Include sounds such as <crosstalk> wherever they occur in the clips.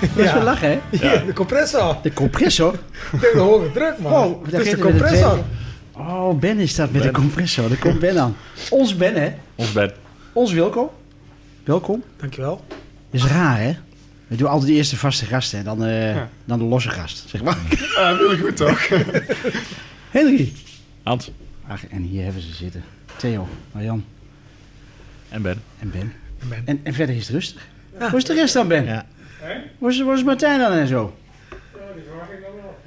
<laughs> Dat is wel lachen, hè? Ja, de compressor. De compressor. <laughs> De hoge druk, man. Oh, is de de compressor. Oh, Ben is dat met de compressor. Daar komt Ben aan. Ons Ben, hè? Ons bed. Ons Wilco. Welkom. Dankjewel. Dat is raar, hè? We doen altijd de eerste vaste gast en dan, eh, Ja. dan de losse gast, zeg maar. <laughs> Ja, heel goed toch? Henry. Hans Ach, en hier hebben ze zitten. Theo, Marjan en Ben. en Ben. Ben. En, en verder is het rustig. Hoe is de rest dan, Ben? Ja. Waar is, waar is Martijn dan en zo?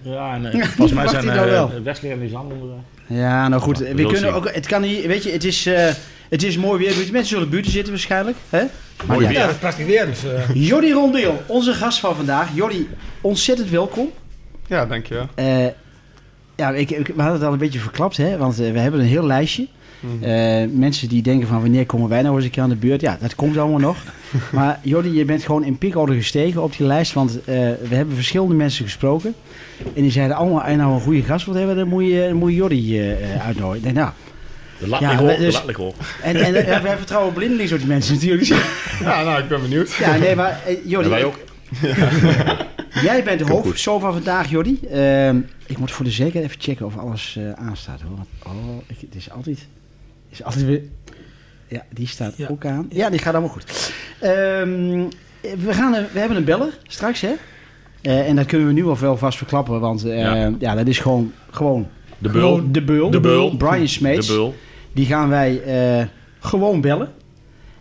Ja, en eh, <laughs> volgens mij zijn eh, Wesley en Lisanne onder. Ja, nou goed. Ja, we kunnen ook, het kan niet, weet je, het is, eh, het is mooi weer. Mensen zullen buiten zitten waarschijnlijk. Hè? Maar Mooi ja. weer. Ja, dat is prachtig weer, dus... eh, Jordi Rondeel, onze gast van vandaag. Jordi, ontzettend welkom. Ja, dankjewel. Eh, ja, ik, ik- we hadden het al een beetje verklapt, hè? want we hebben een heel lijstje. Mhm. Eh, mensen die denken van wanneer komen wij nou eens een keer aan de beurt. Ja, dat komt allemaal nog. <laughs> maar Jordi, je bent gewoon in piekorde gestegen op die lijst. Want eh, we hebben verschillende mensen gesproken. En die zeiden allemaal, als je nou een goede gast wilt hebben, dan moet je, dan moet je Jordi eh, uitnodigen. Ik denk, nou, De lat Ja, hoog, dus- de en, en wij vertrouwen blindelings op die mensen natuurlijk. <laughs> Ja, nou, ik ben benieuwd. Ja, nee, maar Jordi, En wij ook. <laughs> jij bent de Komt hoofdpersoon van vandaag, Jordi. Ehm, ik moet voor de zekerheid even checken of alles aanstaat. Hoor. Oh, ik, het is altijd, is altijd weer... Ja, die staat Ja. ook aan. Ja, die gaat allemaal goed. Ehm, we, gaan, we hebben een beller straks, hè? Eh, en dat kunnen we nu al wel vast verklappen, want eh, ja. Ja. dat is gewoon, gewoon De bul. de beul. De beul. Brian Smeets. De bul. Die gaan wij eh, gewoon bellen.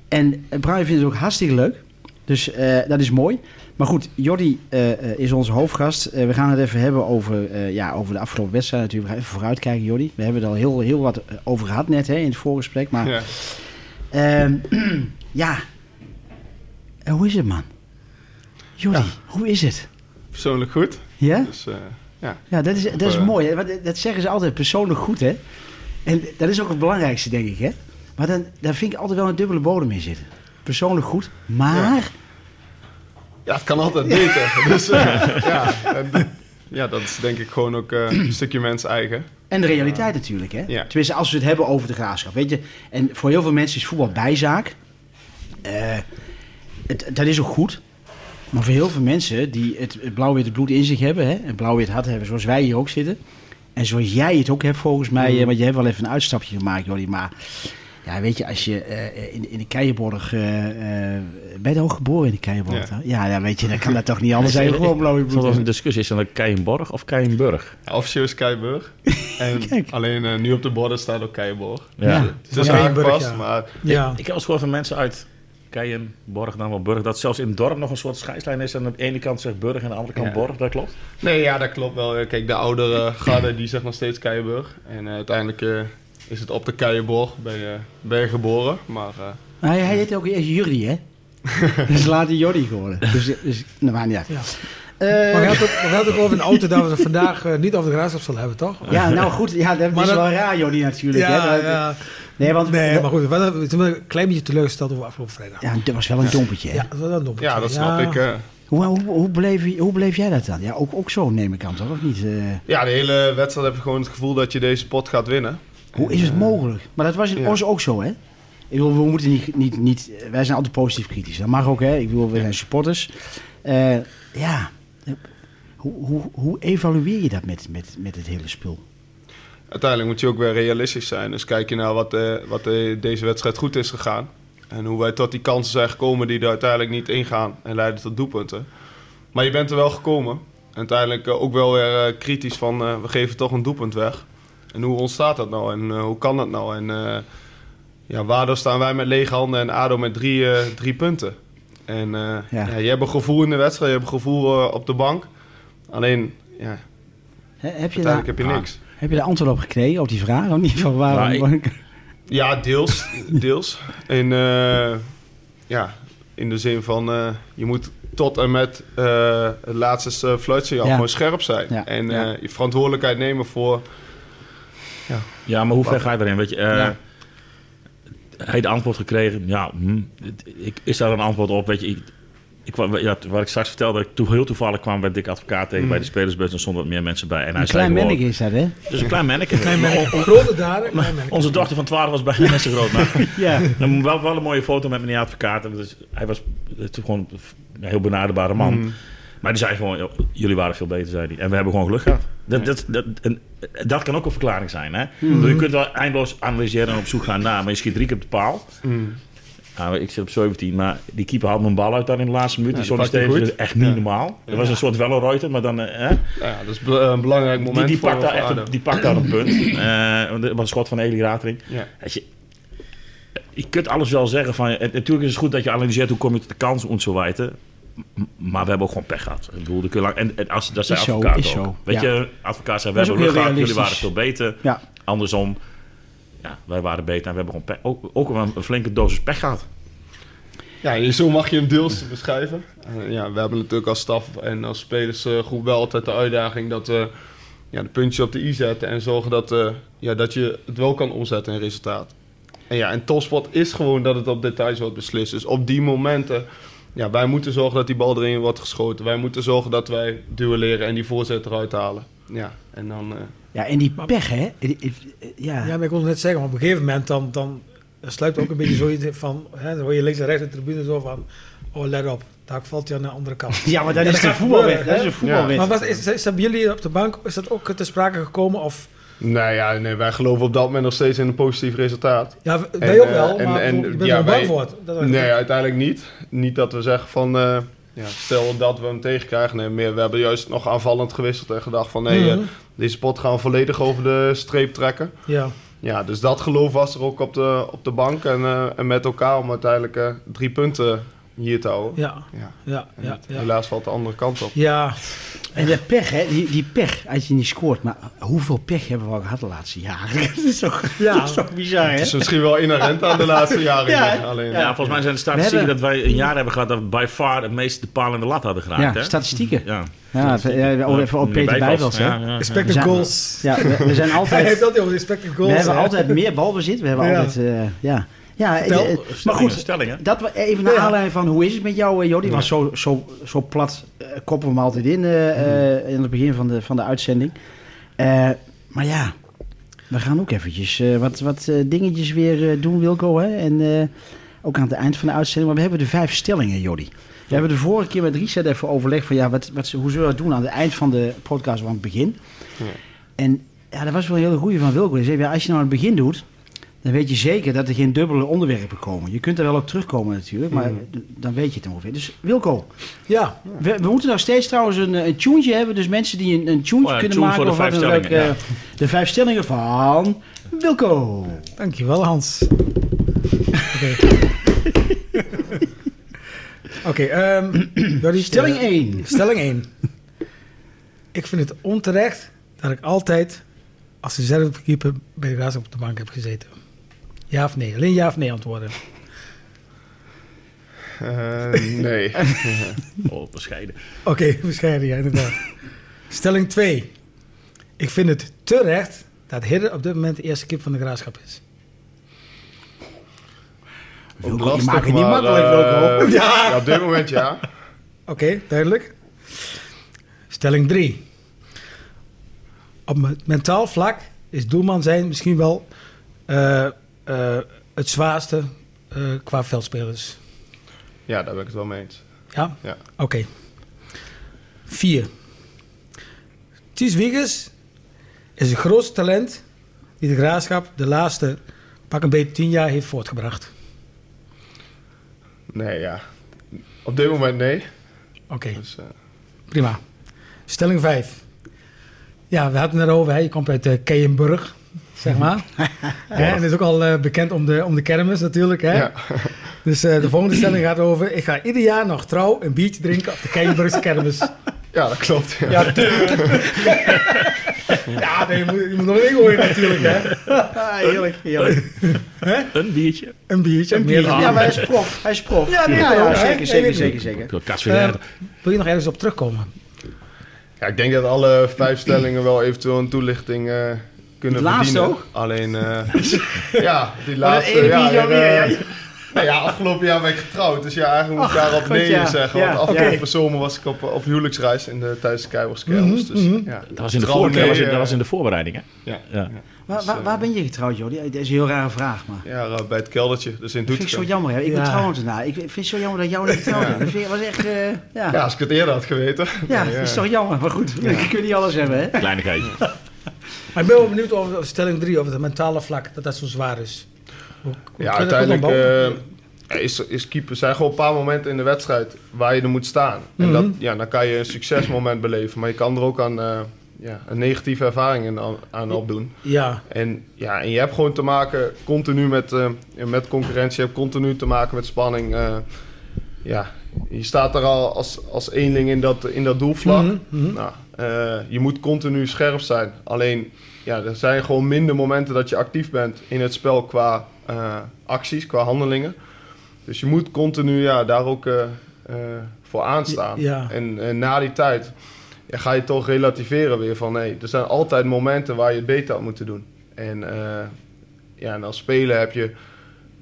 En Brian vindt het ook hartstikke leuk. Dus eh, dat is mooi. Maar goed, Jordi eh, eh, is onze hoofdgast. Eh, we gaan het even hebben over, ja, over de afgelopen wedstrijd natuurlijk. We gaan even vooruitkijken, Jordi. We hebben er al heel, heel wat over gehad net hè, in het voorgesprek. Maar Ja. ehm, <clears throat> ja, hoe is het man? Jordi, Ja. hoe is het? Persoonlijk goed. Ja? Dus ja. Ja, dat is, dat is mooi. Hè? Dat zeggen ze altijd persoonlijk goed, hè? En dat is ook het belangrijkste, denk ik, hè? Maar dan, daar vind ik altijd wel een dubbele bodem in zitten. Persoonlijk goed, maar... ja, het kan altijd beter. <laughs> Dus eh, ja, en, ja, dat is denk ik gewoon ook eh, een stukje mens eigen. En de realiteit natuurlijk, hè? Ja. Tenminste, als we het hebben over de graafschap, weet je. En voor heel veel mensen is voetbal bijzaak. Eh, het, dat is ook goed. Maar voor heel veel mensen die het, het blauw-wit bloed in zich hebben... Hè, en blauw-wit hart hebben, zoals wij hier ook zitten... en zoals jij het ook hebt volgens mij... Mm. want je hebt wel even een uitstapje gemaakt, Jordi... maar ja, weet je, als je eh, in, in de Keienborg... eh eh, ben je ook geboren in de Keienborg? Ja. dan? Ja, ja, weet je, dan kan dat toch niet anders zijn. Gewoon bloed. Zoals een discussie is dan een Keienborg of Keienburg. Ja, officieel is Keiburg. <laughs> En Kijk. alleen eh, nu op de borden staat ook Keiborg. Ja. Ja. Het is Ja, aangepast, Keienburg, ja. maar ja. Ik heb wel eens gehoord van mensen uit Keienborg, dan wel Burg, dat zelfs in het dorp nog een soort scheidslijn is. En aan de ene kant zegt Burg en aan de andere kant Ja. Borg, dat klopt. Nee, ja, dat klopt wel. Eh, Kijk, de oudere <clears throat> garde die zegt nog steeds Keienburg. En eh, uiteindelijk eh, is het op de Keienborg ben je, ben je geboren. Maar eh, Nou, hij heet ook eerst Jury, hè? <laughs> dus laat hij Jordi geworden. Dus, dus nou, maakt niet uit. Ja. Eh, Maar we hadden, hadden ook over een auto dat we het vandaag eh, niet over de graafschap zullen hebben, toch? ja, nou goed, ja, dat Maar is dat- wel raar, Jordi, natuurlijk. hè? ja, Dat- ja. Nee, want Nee, maar goed, we zijn een klein beetje teleurgesteld over afgelopen vrijdag. ja, dat was wel een dompetje. hè? Ja, dat was wel een dommetje. ja, dat snap ik. eh. Hoe, hoe, hoe, beleef, je- hoe beleef jij dat dan? Ja, ook, ook zo neem ik aan, toch? Of niet? Eh, Ja, de hele wedstrijd heb je gewoon het gevoel dat je deze pot gaat winnen. Hoe is het mogelijk? Maar dat was in Ja. ons ook zo, hè? Ik bedoel, we moeten niet, niet, niet... Wij zijn altijd positief kritisch. Dat mag ook, hè? Ik bedoel, we zijn supporters. Eh, ja, hoe, hoe, hoe evalueer je dat met, met, met het hele spul? Uiteindelijk moet je ook weer realistisch zijn. Dus kijk je naar wat, eh, wat eh, deze wedstrijd goed is gegaan. En hoe wij tot die kansen zijn gekomen die er uiteindelijk niet ingaan en leiden tot doelpunten. Maar je bent er wel gekomen. En uiteindelijk eh, ook wel weer eh, kritisch van eh, we geven toch een doelpunt weg. En hoe ontstaat dat nou en eh, hoe kan dat nou? En eh, ja, waardoor staan wij met lege handen en ADO met drie, eh, drie punten? En eh, Ja. ja. je hebt een gevoel in de wedstrijd, je hebt een gevoel op de bank. Alleen, ja, Heb je, daar, uiteindelijk heb je Ah. niks. heb je daar antwoord op gekregen, op die vraag? Of niet? Van waarom? Nou, Ja, deels. <laughs> deels. En eh, ja, in de zin van, eh, je moet tot en met eh, het laatste fluitsignaal Ja. gewoon scherp zijn. Ja. En Ja. eh, je verantwoordelijkheid nemen voor... Ja, maar hoe ver ga je erin? Weet je, eh Ja. hij had antwoord gekregen. Ja, hm, ik, is daar een antwoord op? Weet je, ik, ik, ja, wat ik straks vertelde, dat ik toen heel toevallig kwam bij Dick Advocaat tegen bij de spelersbus en stonden wat meer mensen bij. En hij Een klein manneke is dat, hè? Dus een klein manneke. Klein manneke. Grote manneke. Onze dochter van 12 was bijna net zo groot. Maar <laughs> Ja. dan wel, wel een mooie foto met meneer Advocaat. Dus hij was het gewoon een heel benaderbare man. Mm. Maar die zei gewoon, "Joh, jullie waren veel beter, zei hij. En we hebben gewoon geluk gehad. Dat, dat, dat, en dat kan ook een verklaring zijn. Hè? Bedoel, Je kunt wel eindeloos analyseren en op zoek gaan naar, maar je schiet drie keer op de paal. Mm. Nou, ik zit op 17, maar die keeper had mijn bal uit dan in de laatste minuut. Ja, die dat is echt niet Ja. normaal. Dat was een soort Wellenreuter, maar dan... eh, hè? Nou ja, dat is een belangrijk moment Die, die, pakt daar echt een, die pakt daar een punt. <clears throat> Eh, want dat was een schot van Eli Ratering. Ja. Je, je kunt alles wel zeggen van... Natuurlijk is het goed dat je analyseert hoe kom je tot de kans en zo weiter. Maar we hebben ook gewoon pech gehad. Ik bedoel, de kun je lang- en, en als, dat zei Is zo, advocaat is ook. zo, Weet ja. je, advocaat zei, we hebben heel gehad, jullie waren veel beter. Ja. Andersom, ja, wij waren beter en we hebben gewoon pech. Ook, ook een, een flinke dosis pech gehad. Ja, zo mag je hem deels beschrijven. Eh, ja, we hebben natuurlijk als staf en als spelersgroep wel altijd de uitdaging dat we ja, de puntjes op de i zetten en zorgen dat, eh, ja, dat je het wel kan omzetten in resultaat. En ja, en topsport is gewoon dat het op details wordt beslist. Dus op die momenten, ja, wij moeten zorgen dat die bal erin wordt geschoten. Wij moeten zorgen dat wij duelleren en die voorzet eruit halen. Ja, en dan... eh, Ja, en die pech, hè? Ja. Ja, maar ik wilde net zeggen, maar op een gegeven moment dan, dan sluipt ook een beetje zoiets van, hè, dan hoor je links en rechts de tribune zo van, oh let op, daar valt hij aan de andere kant. <laughs> Ja, maar dat Ja, is dat de voetbalwet. Dat is hè? een voetbalwet. Maar was, is, is dat bij jullie op de bank, is dat ook te sprake gekomen? Of, nou ja, nee, wij geloven op dat moment nog steeds in een positief resultaat. ja, wij ook eh, wel, en- maar en- je bent ja, er bang wij- voor. het. Dat, Nee, uiteindelijk niet. Niet dat we zeggen van, eh, ja, stel dat we hem tegenkrijgen. Nee, meer, we hebben juist nog aanvallend gewisseld en gedacht van, nee, eh, Mhm. deze pot gaan we volledig over de streep trekken. Ja, Ja, dus dat geloof was er ook op de, op de bank en, eh, en met elkaar om uiteindelijk eh, drie punten hier te houden. ja, Ja. ja, ja. Ja, Helaas valt de andere kant op. ja. En de pech, hè? Die, die pech, als je niet scoort. Maar hoeveel pech hebben we al gehad de laatste jaren? <laughs> dat is toch, Ja. dat is toch bizar, hè? Het is misschien wel inherent aan de laatste jaren. Ja, alleen, Ja, volgens mij zijn de statistieken hebben- dat wij een jaar hebben gehad dat we by far het meest de paal in de lat hadden geraakt. Ja, hè? statistieken. Ja. Ja, even op Peter Bijvels, hè? Ja, ja, ja. Expected We zijn- goals. Ja, we, we zijn <laughs> Hij altijd... heeft altijd over expected goals. We hebben altijd meer balbezit. We hebben Ja. altijd... eh, ja. Ja, Vertel. eh, maar Stellingen, goed, stellingen. dat we even naar Ja. aanleiding van hoe is het met jou, eh, Jordi? Want zo, zo, zo plat eh, koppen we hem altijd in eh, eh, in het begin van de, van de uitzending. Eh, maar ja, we gaan ook eventjes eh, wat, wat dingetjes weer doen, Wilco. Hè? En eh, ook aan het eind van de uitzending. Maar we hebben de vijf stellingen, Jordi. We hebben de vorige keer met Richard even overlegd van ja, wat, wat, hoe zullen we dat doen aan het eind van de podcast of aan het begin. Ja. En ja, dat was wel een hele goede van Wilco. Hij zei, ja, als je nou aan het begin doet, dan weet je zeker dat er geen dubbele onderwerpen komen. Je kunt er wel op terugkomen natuurlijk, maar d- dan weet je het ongeveer. Dus Wilco, Ja, we, we moeten nog steeds trouwens een, een hebben. Dus mensen die een, een Oh ja, kunnen tune maken voor de of vijf ook. eh, De vijf stellingen van Wilco. dankjewel Hans. Oké. <laughs> Oké, ehm, Stelling eh, 1. Stelling 1. Ik vind het onterecht dat ik altijd als reservekeeper bij de Graafschap op de bank heb gezeten. Ja of nee? Alleen ja of nee antwoorden. Eh, nee. <laughs> Oh, bescheiden. Oké, <laughs> bescheiden, ja, inderdaad. Stelling 2. Ik vind het terecht dat Hidden op dit moment de eerste keeper van de Graafschap is. Wilco, je Lastig, maakt het niet maar, makkelijk, Wilco. <laughs> ja. op dit moment ja. Oké, duidelijk. Stelling 3. Op me- mentaal vlak is doelman zijn misschien wel eh, eh, het zwaarste eh, qua veldspelers. Ja, daar ben ik het wel mee eens. Ja? Ja. Oké. 4. Ties Wiegers is het grootste talent die de graafschap de laatste pak een beetje 10 jaar heeft voortgebracht. Nee, ja. Op dit moment nee. Oké. Dus, eh, Prima. Stelling 5. Ja, we hadden het erover. Hè. Je komt uit uh, Keienburg, zeg maar. <laughs> Hè, en is ook al eh, bekend om de, om de kermis natuurlijk. Hè? ja. <laughs> Dus eh, de volgende stelling gaat over... Ik ga ieder jaar nog trouw een biertje drinken op de Keienburgse kermis. <laughs> Ja, dat klopt. Ja. Ja, ja nee, je, moet, je moet nog één gooien natuurlijk, hè. Heerlijk, heerlijk. Een biertje. Een biertje. Een biertje. Ja, maar hij is prof. Hij is prof. Ja, nee, ja, ja, ja, hè? zeker, zeker, zeker, zeker. Katsverjaardag. Wil je nog ergens op terugkomen? Ja, ik denk dat alle vijf stellingen wel eventueel een toelichting eh, kunnen Die laatste verdienen. ook? Alleen, eh, <laughs> ja, die laatste. ene ja, eh, ja. nou ja, afgelopen jaar ben ik getrouwd. Dus ja, eigenlijk moet ik daarop nee ja. zeggen. Ja, Want afgelopen zomer was ik op, op huwelijksreis in de, tijdens de Keiwerskermis. Dus ja, Dat was in de, voor, nee, dat was in, eh, dat was in de voorbereiding, hè? ja. Ja. Waar, waar, waar ben je getrouwd, Jordi? Dat is een heel rare vraag, maar... Ja, eh, bij het keldertje, dus in Dat vind ik zo Doetinchem. jammer. Hè? Ik ben Ja. trouwambtenaar. Ik vind het zo jammer dat jou niet <laughs> getrouwd bent. Dat was echt... eh, ja. Ja, als ik het eerder had geweten. Ja, dat is eh, toch jammer. Maar goed, ik kun niet alles hebben, hè? Kleinigheidje. <laughs> Maar ik ben wel benieuwd over stelling 3, over het mentale vlak, dat dat zo zwaar is. Hoe, hoe Ja, uiteindelijk eh, is, is keeper zijn gewoon een paar momenten in de wedstrijd waar je er moet staan. En Mhm. dat, ja, dan kan je een succesmoment beleven, maar je kan er ook aan, eh, ja, een negatieve ervaring in, aan, aan opdoen. ja, En, ja, en je hebt gewoon te maken continu met, eh, met concurrentie, je hebt continu te maken met spanning. Ja, je staat er al als, als eenling in dat, in dat doelvlak. Mhm, mhm. Nou, eh, je moet continu scherp zijn. Alleen, ja, er zijn gewoon minder momenten dat je actief bent in het spel qua eh, acties, qua handelingen. Dus je moet continu ja, daar ook eh, voor aanstaan. Ja. En, en na die tijd ja, ga je toch relativeren weer van... nee, er zijn altijd momenten waar je het beter had moeten doen. En, ja, en als speler heb je,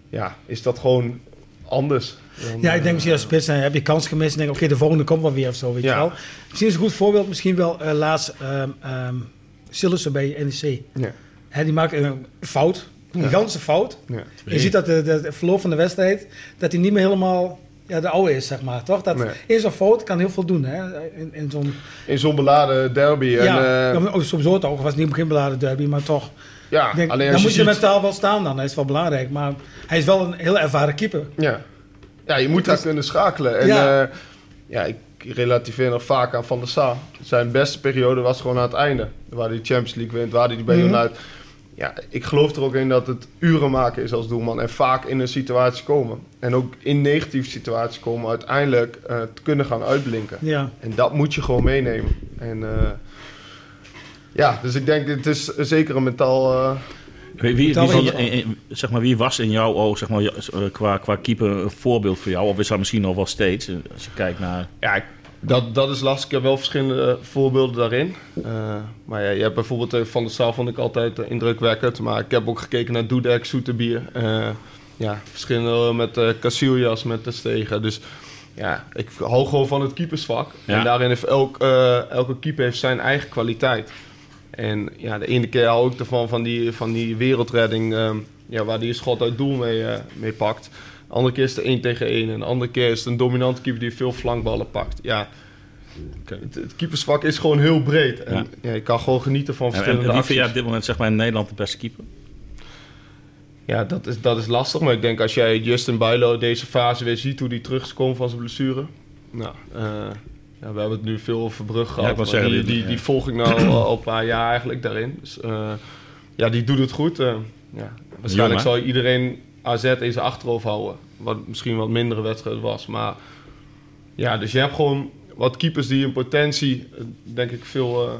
ja, is dat gewoon anders. Dan, ja, ik denk misschien als spits dan heb je kans gemist en denk oké, de volgende komt wel weer of zo, weet Ja. je wel. Misschien is een goed voorbeeld, misschien wel eh, laatst um, um, Sillissen bij NEC. Ja. Hè, die maakt een fout, een gigantische fout. Ja. Je ziet dat de, de, de verloop van de wedstrijd, dat hij niet meer helemaal ja, de oude is, zeg maar. Toch? Dat Nee. in zo'n fout kan heel veel doen, hè? In, in zo'n... In zo'n beladen derby. Ja, en, eh, ja, sowieso toch, was het niet een beginbeladen derby, maar toch. ja, denk, alleen dan moet je ziet... mentaal wel staan dan, dat is wel belangrijk. Maar hij is wel een heel ervaren keeper. Ja. Ja, je moet daar kunnen schakelen. En Ja. ja, ja ik relativeer nog vaak aan Van der Sar. Zijn beste periode was gewoon aan het einde. Waar hij de Champions League wint, waar hij die bij. United... Ja, ik geloof er ook in dat het uren maken is als doelman. En vaak in een situatie komen. En ook in negatieve situaties komen uiteindelijk eh, te kunnen gaan uitblinken. Ja. En dat moet je gewoon meenemen. En eh, ja, dus ik denk, het is zeker een mentaal... eh, Wie, wie, Vertel wie, eens. van- in- in- zeg maar, wie was in jouw oog zeg maar, eh, qua, qua keeper een voorbeeld voor jou? Of is dat misschien nog wel steeds? eh, Als je kijkt naar... Ja, dat, dat is lastig. Ik heb wel verschillende voorbeelden daarin. Eh, maar ja, je hebt bijvoorbeeld eh, Van der Sar vond ik altijd eh, indrukwekkend. Maar ik heb ook gekeken naar Dudek, Soeterbier. Eh ja, verschillende met eh Casillas, met de Stegen. Dus ja, ik hou gewoon van het keepersvak. Ja. En daarin heeft elk, eh, elke keeper heeft zijn eigen kwaliteit. En ja, de ene keer hou ik ervan van die, van die wereldredding... ehm, ja, waar die schot uit doel mee, eh, mee pakt. De andere keer is het 1 tegen 1. En de andere keer is het een dominante keeper die veel flankballen pakt. Ja, het, het keepersvak is gewoon heel breed. En Ja. je kan gewoon genieten van En, en verschillende wie vind jij op dit moment zeg maar, in Nederland de beste keeper? Ja, dat is, dat is lastig. Maar ik denk als jij Justin Bijlo deze fase weer ziet... hoe die terug is komen van zijn blessure. Nou, eh, ja, we hebben het nu veel over Brugge gehad. ik wou maar zeggen, die, die- die, ja. die volg ik nou al, al een paar jaar eigenlijk daarin. Dus eh, ja, die doet het goed. eh. ja. Waarschijnlijk Jong, zal iedereen AZ in zijn achterhoofd houden. Wat misschien wat mindere wedstrijd was. Maar ja, dus je hebt gewoon wat keepers die in potentie... eh, denk ik veel eh,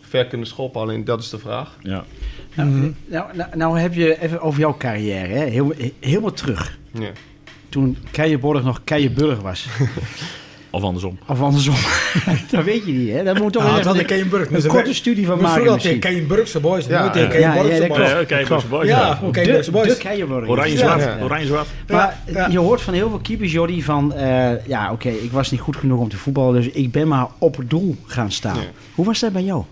ver kunnen schoppen. Alleen dat is de vraag. Ja. Nou, Mhm. nou, nou, nou heb je even over jouw carrière, hè? Heel, helemaal terug. Ja. Toen Keijenborg nog Keijenburg was. <laughs> Of andersom. Of andersom. <laughs> dat weet je niet, hè? Daar moet toch Ah, had een, een korte studie van maken Vroeger misschien. Keienburgse boys. Ja, ja. Keienborgse Ja, ja, dat boys. Ja, boys. Ja, Keienburgse boys. Oranje-zwart. Oranje-zwart. Maar je hoort van heel veel keepers, Jordi, van... eh, ja, oké, ik was niet goed genoeg om te voetballen... dus ik ben maar op het doel gaan staan. Ja. Hoe was dat bij jou?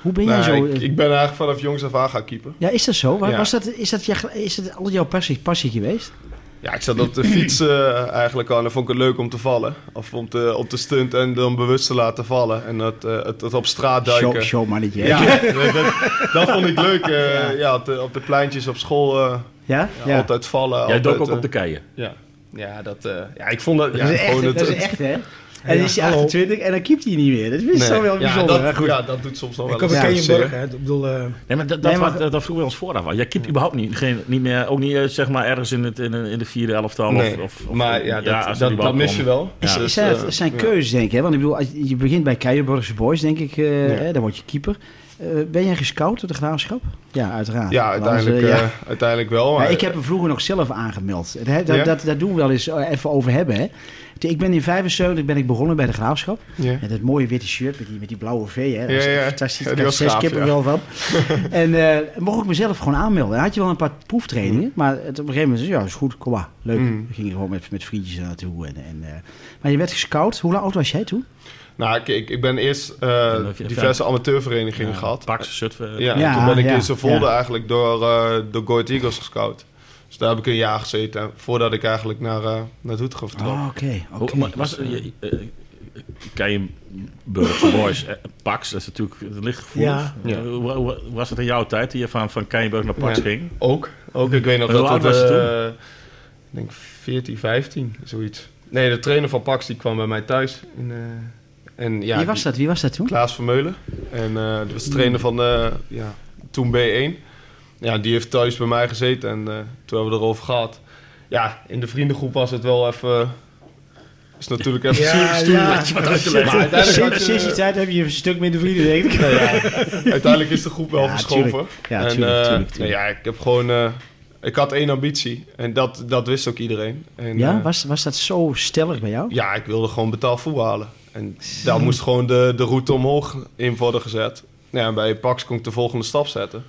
Hoe ben jij Nou, zo... ik, ik ben eigenlijk vanaf jongs af aan gaan keeper. Ja, is dat zo? Ja. Was dat, is, dat, je- is dat altijd jouw passie, passie geweest? Ja, ik zat op de fiets <clears throat> eh, eigenlijk al en dan vond ik het leuk om te vallen. Of om te, op te stunt en dan bewust te laten vallen. En het, eh, het, het op straat duiken. Show, showmannetje. Ja, <laughs> dat, dat- dat vond ik leuk. eh, ja. op, de, op de pleintjes op school eh, Ja? ja, altijd vallen. Jij altijd, dook ook op de keien. Ja, ja, dat, eh, ja ik vond dat... Ja, dat is echt, gewoon het, dat is het- echt, hè? En dan is hij hallo. 28 en dan keept hij niet meer. Dat is zo wel ja, bijzonder. dat, hè? Goed. ja, dat doet soms Ik wel kom eens in Ja, Keienburg, zeer. hè. Ik bedoel, eh, Nee, maar dat, Nee, dat, maar- was- dat, dat vroegen we ons vooraf al. Jij keept überhaupt niet, geen, niet meer, ook niet eh, zeg maar ergens in, het, in, de- in de vierde elftal. Nee, of, of, maar ja, dat, dat, mis je wel. Is, is Dus, dat eh, zijn keuzes, denk ik. Hè? Want ik bedoel, als, je begint bij Keienburgse Boys, denk ik. eh, hè, dan word je keeper. Eh, ben jij gescout door de graafschap? Ja, uiteraard. Ja, Want uiteindelijk, anders, uiteindelijk wel. Ja, Maar, ik heb hem vroeger nog zelf aangemeld. Dat, dat, Ja? dat, dat doen we wel eens even over hebben. Hè. Ik ben in 75 ben ik begonnen bij de Graafschap. Met dat mooie witte shirt met die, met die blauwe V. Hè. Dat was ja. fantastisch. Ik had was zes kippen ja. wel van. <laughs> en eh, mocht ik mezelf gewoon aanmelden. Dan had je wel een paar proeftrainingen. Mm. Maar het, op een gegeven moment zei ja, is goed, kom maar. Leuk. Mm. We gingen gewoon met, met vriendjes naartoe. En, en, eh, maar je werd gescout. Hoe lang oud was jij toen? Nou, kijk, ik ben eerst eh, diverse amateurverenigingen Ja, gehad. Pax, Zutphen. Ja, Ja, en toen ben ik ja, in Zevolde ja. eigenlijk door, eh door Go Ahead Eagles gescout. Dus daar heb ik een jaar gezeten. en Voordat ik eigenlijk naar, eh naar Doetinchem vertrok. Oh, oké. Hoe- oké. maar was, je, eh, Keienburgse Boys, eh, Pax, dat is natuurlijk het ligt gevoelig. Ja. Ja. Eh, was het in jouw tijd, die je van, van Keienburg naar Pax Ja. ging? Ook. Ook, ik weet nog dat oud het... was je eh, ik denk 14, 15, zoiets. Nee, de trainer van Pax die kwam bij mij thuis. In, eh, en, ja, Wie was die- dat? Wie was dat toen? Klaas Vermeulen. En eh dat was de trainer van de, ja, toen B1. Ja, die heeft thuis bij mij gezeten en eh, toen hebben we erover gehad. Ja, in de vriendengroep was het wel even... Is natuurlijk even Ja, zuur gestuurd. ja. wat uit te leggen. Maar uiteindelijk, had Sinds, die tijd heb je een stuk minder vrienden, denk ik. uiteindelijk is de groep wel verschoven. tuurlijk. Ja, en, tuurlijk, eh, tuurlijk, tuurlijk. nee, ja, ik heb gewoon... eh, ik had één ambitie en dat, dat wist ook iedereen. En, Ja, eh, was, was dat zo stellig bij jou? Ja, ik wilde gewoon betaald voetbal halen. En daar moest gewoon de, de route omhoog in worden gezet. Ja, en bij Pax kon ik de volgende stap zetten.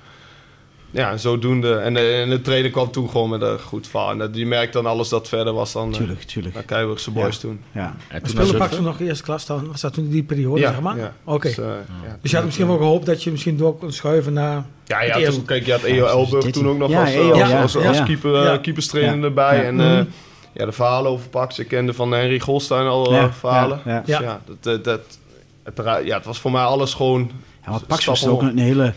Ja, en zodoende. En de, en de trainer kwam toen gewoon met een goed verhaal. En dat, je merkt dan alles dat verder was dan uh, Tuurlijk, tuurlijk. naar Boys Ja. toen. Ja. En toen speelde naar Pax Zutphen. toen nog eerste klas dan? Was dat toen die periode, zeg maar? ja. Oké. Dus, eh, ja, Dus je had misschien wel gehoopt dat je misschien door kon schuiven naar... Ja, ja eerste- toen, kijk, je had EO Elburg toen ook nog Ja, als, eh, EO, als, ja, als, ja. als keeper, eh, Ja. keeperstrainer Ja. erbij. Ja. En Mhm. eh, ja, de verhalen over Pax. Ik kende van Henry Golstein al Ja, eh, verhalen. ja, ja. Dus Ja. ja, dat, dat, het, ja, het was voor mij alles gewoon... Ja, want Pax was ook een hele...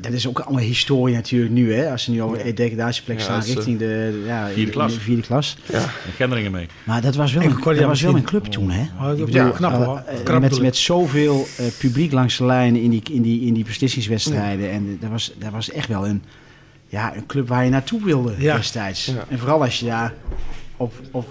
Dat is ook allemaal historie natuurlijk nu, hè? Als ze nu over de degradatieplek Ja, staan richting de, ja, Vierde in de- klas. in de vierde klas. En Gendringen mee. Maar dat was wel, En een, Concordia dat was wel een misschien. club toen, hè? Oh, bedoel, wel knap, eh, hoor. eh, met, met zoveel eh, publiek langs de lijn in die, in die, in die beslissingwedstrijden. En dat was, dat was echt wel een, ja, een club waar je naartoe wilde Ja. destijds. Ja. En vooral als je daar op, op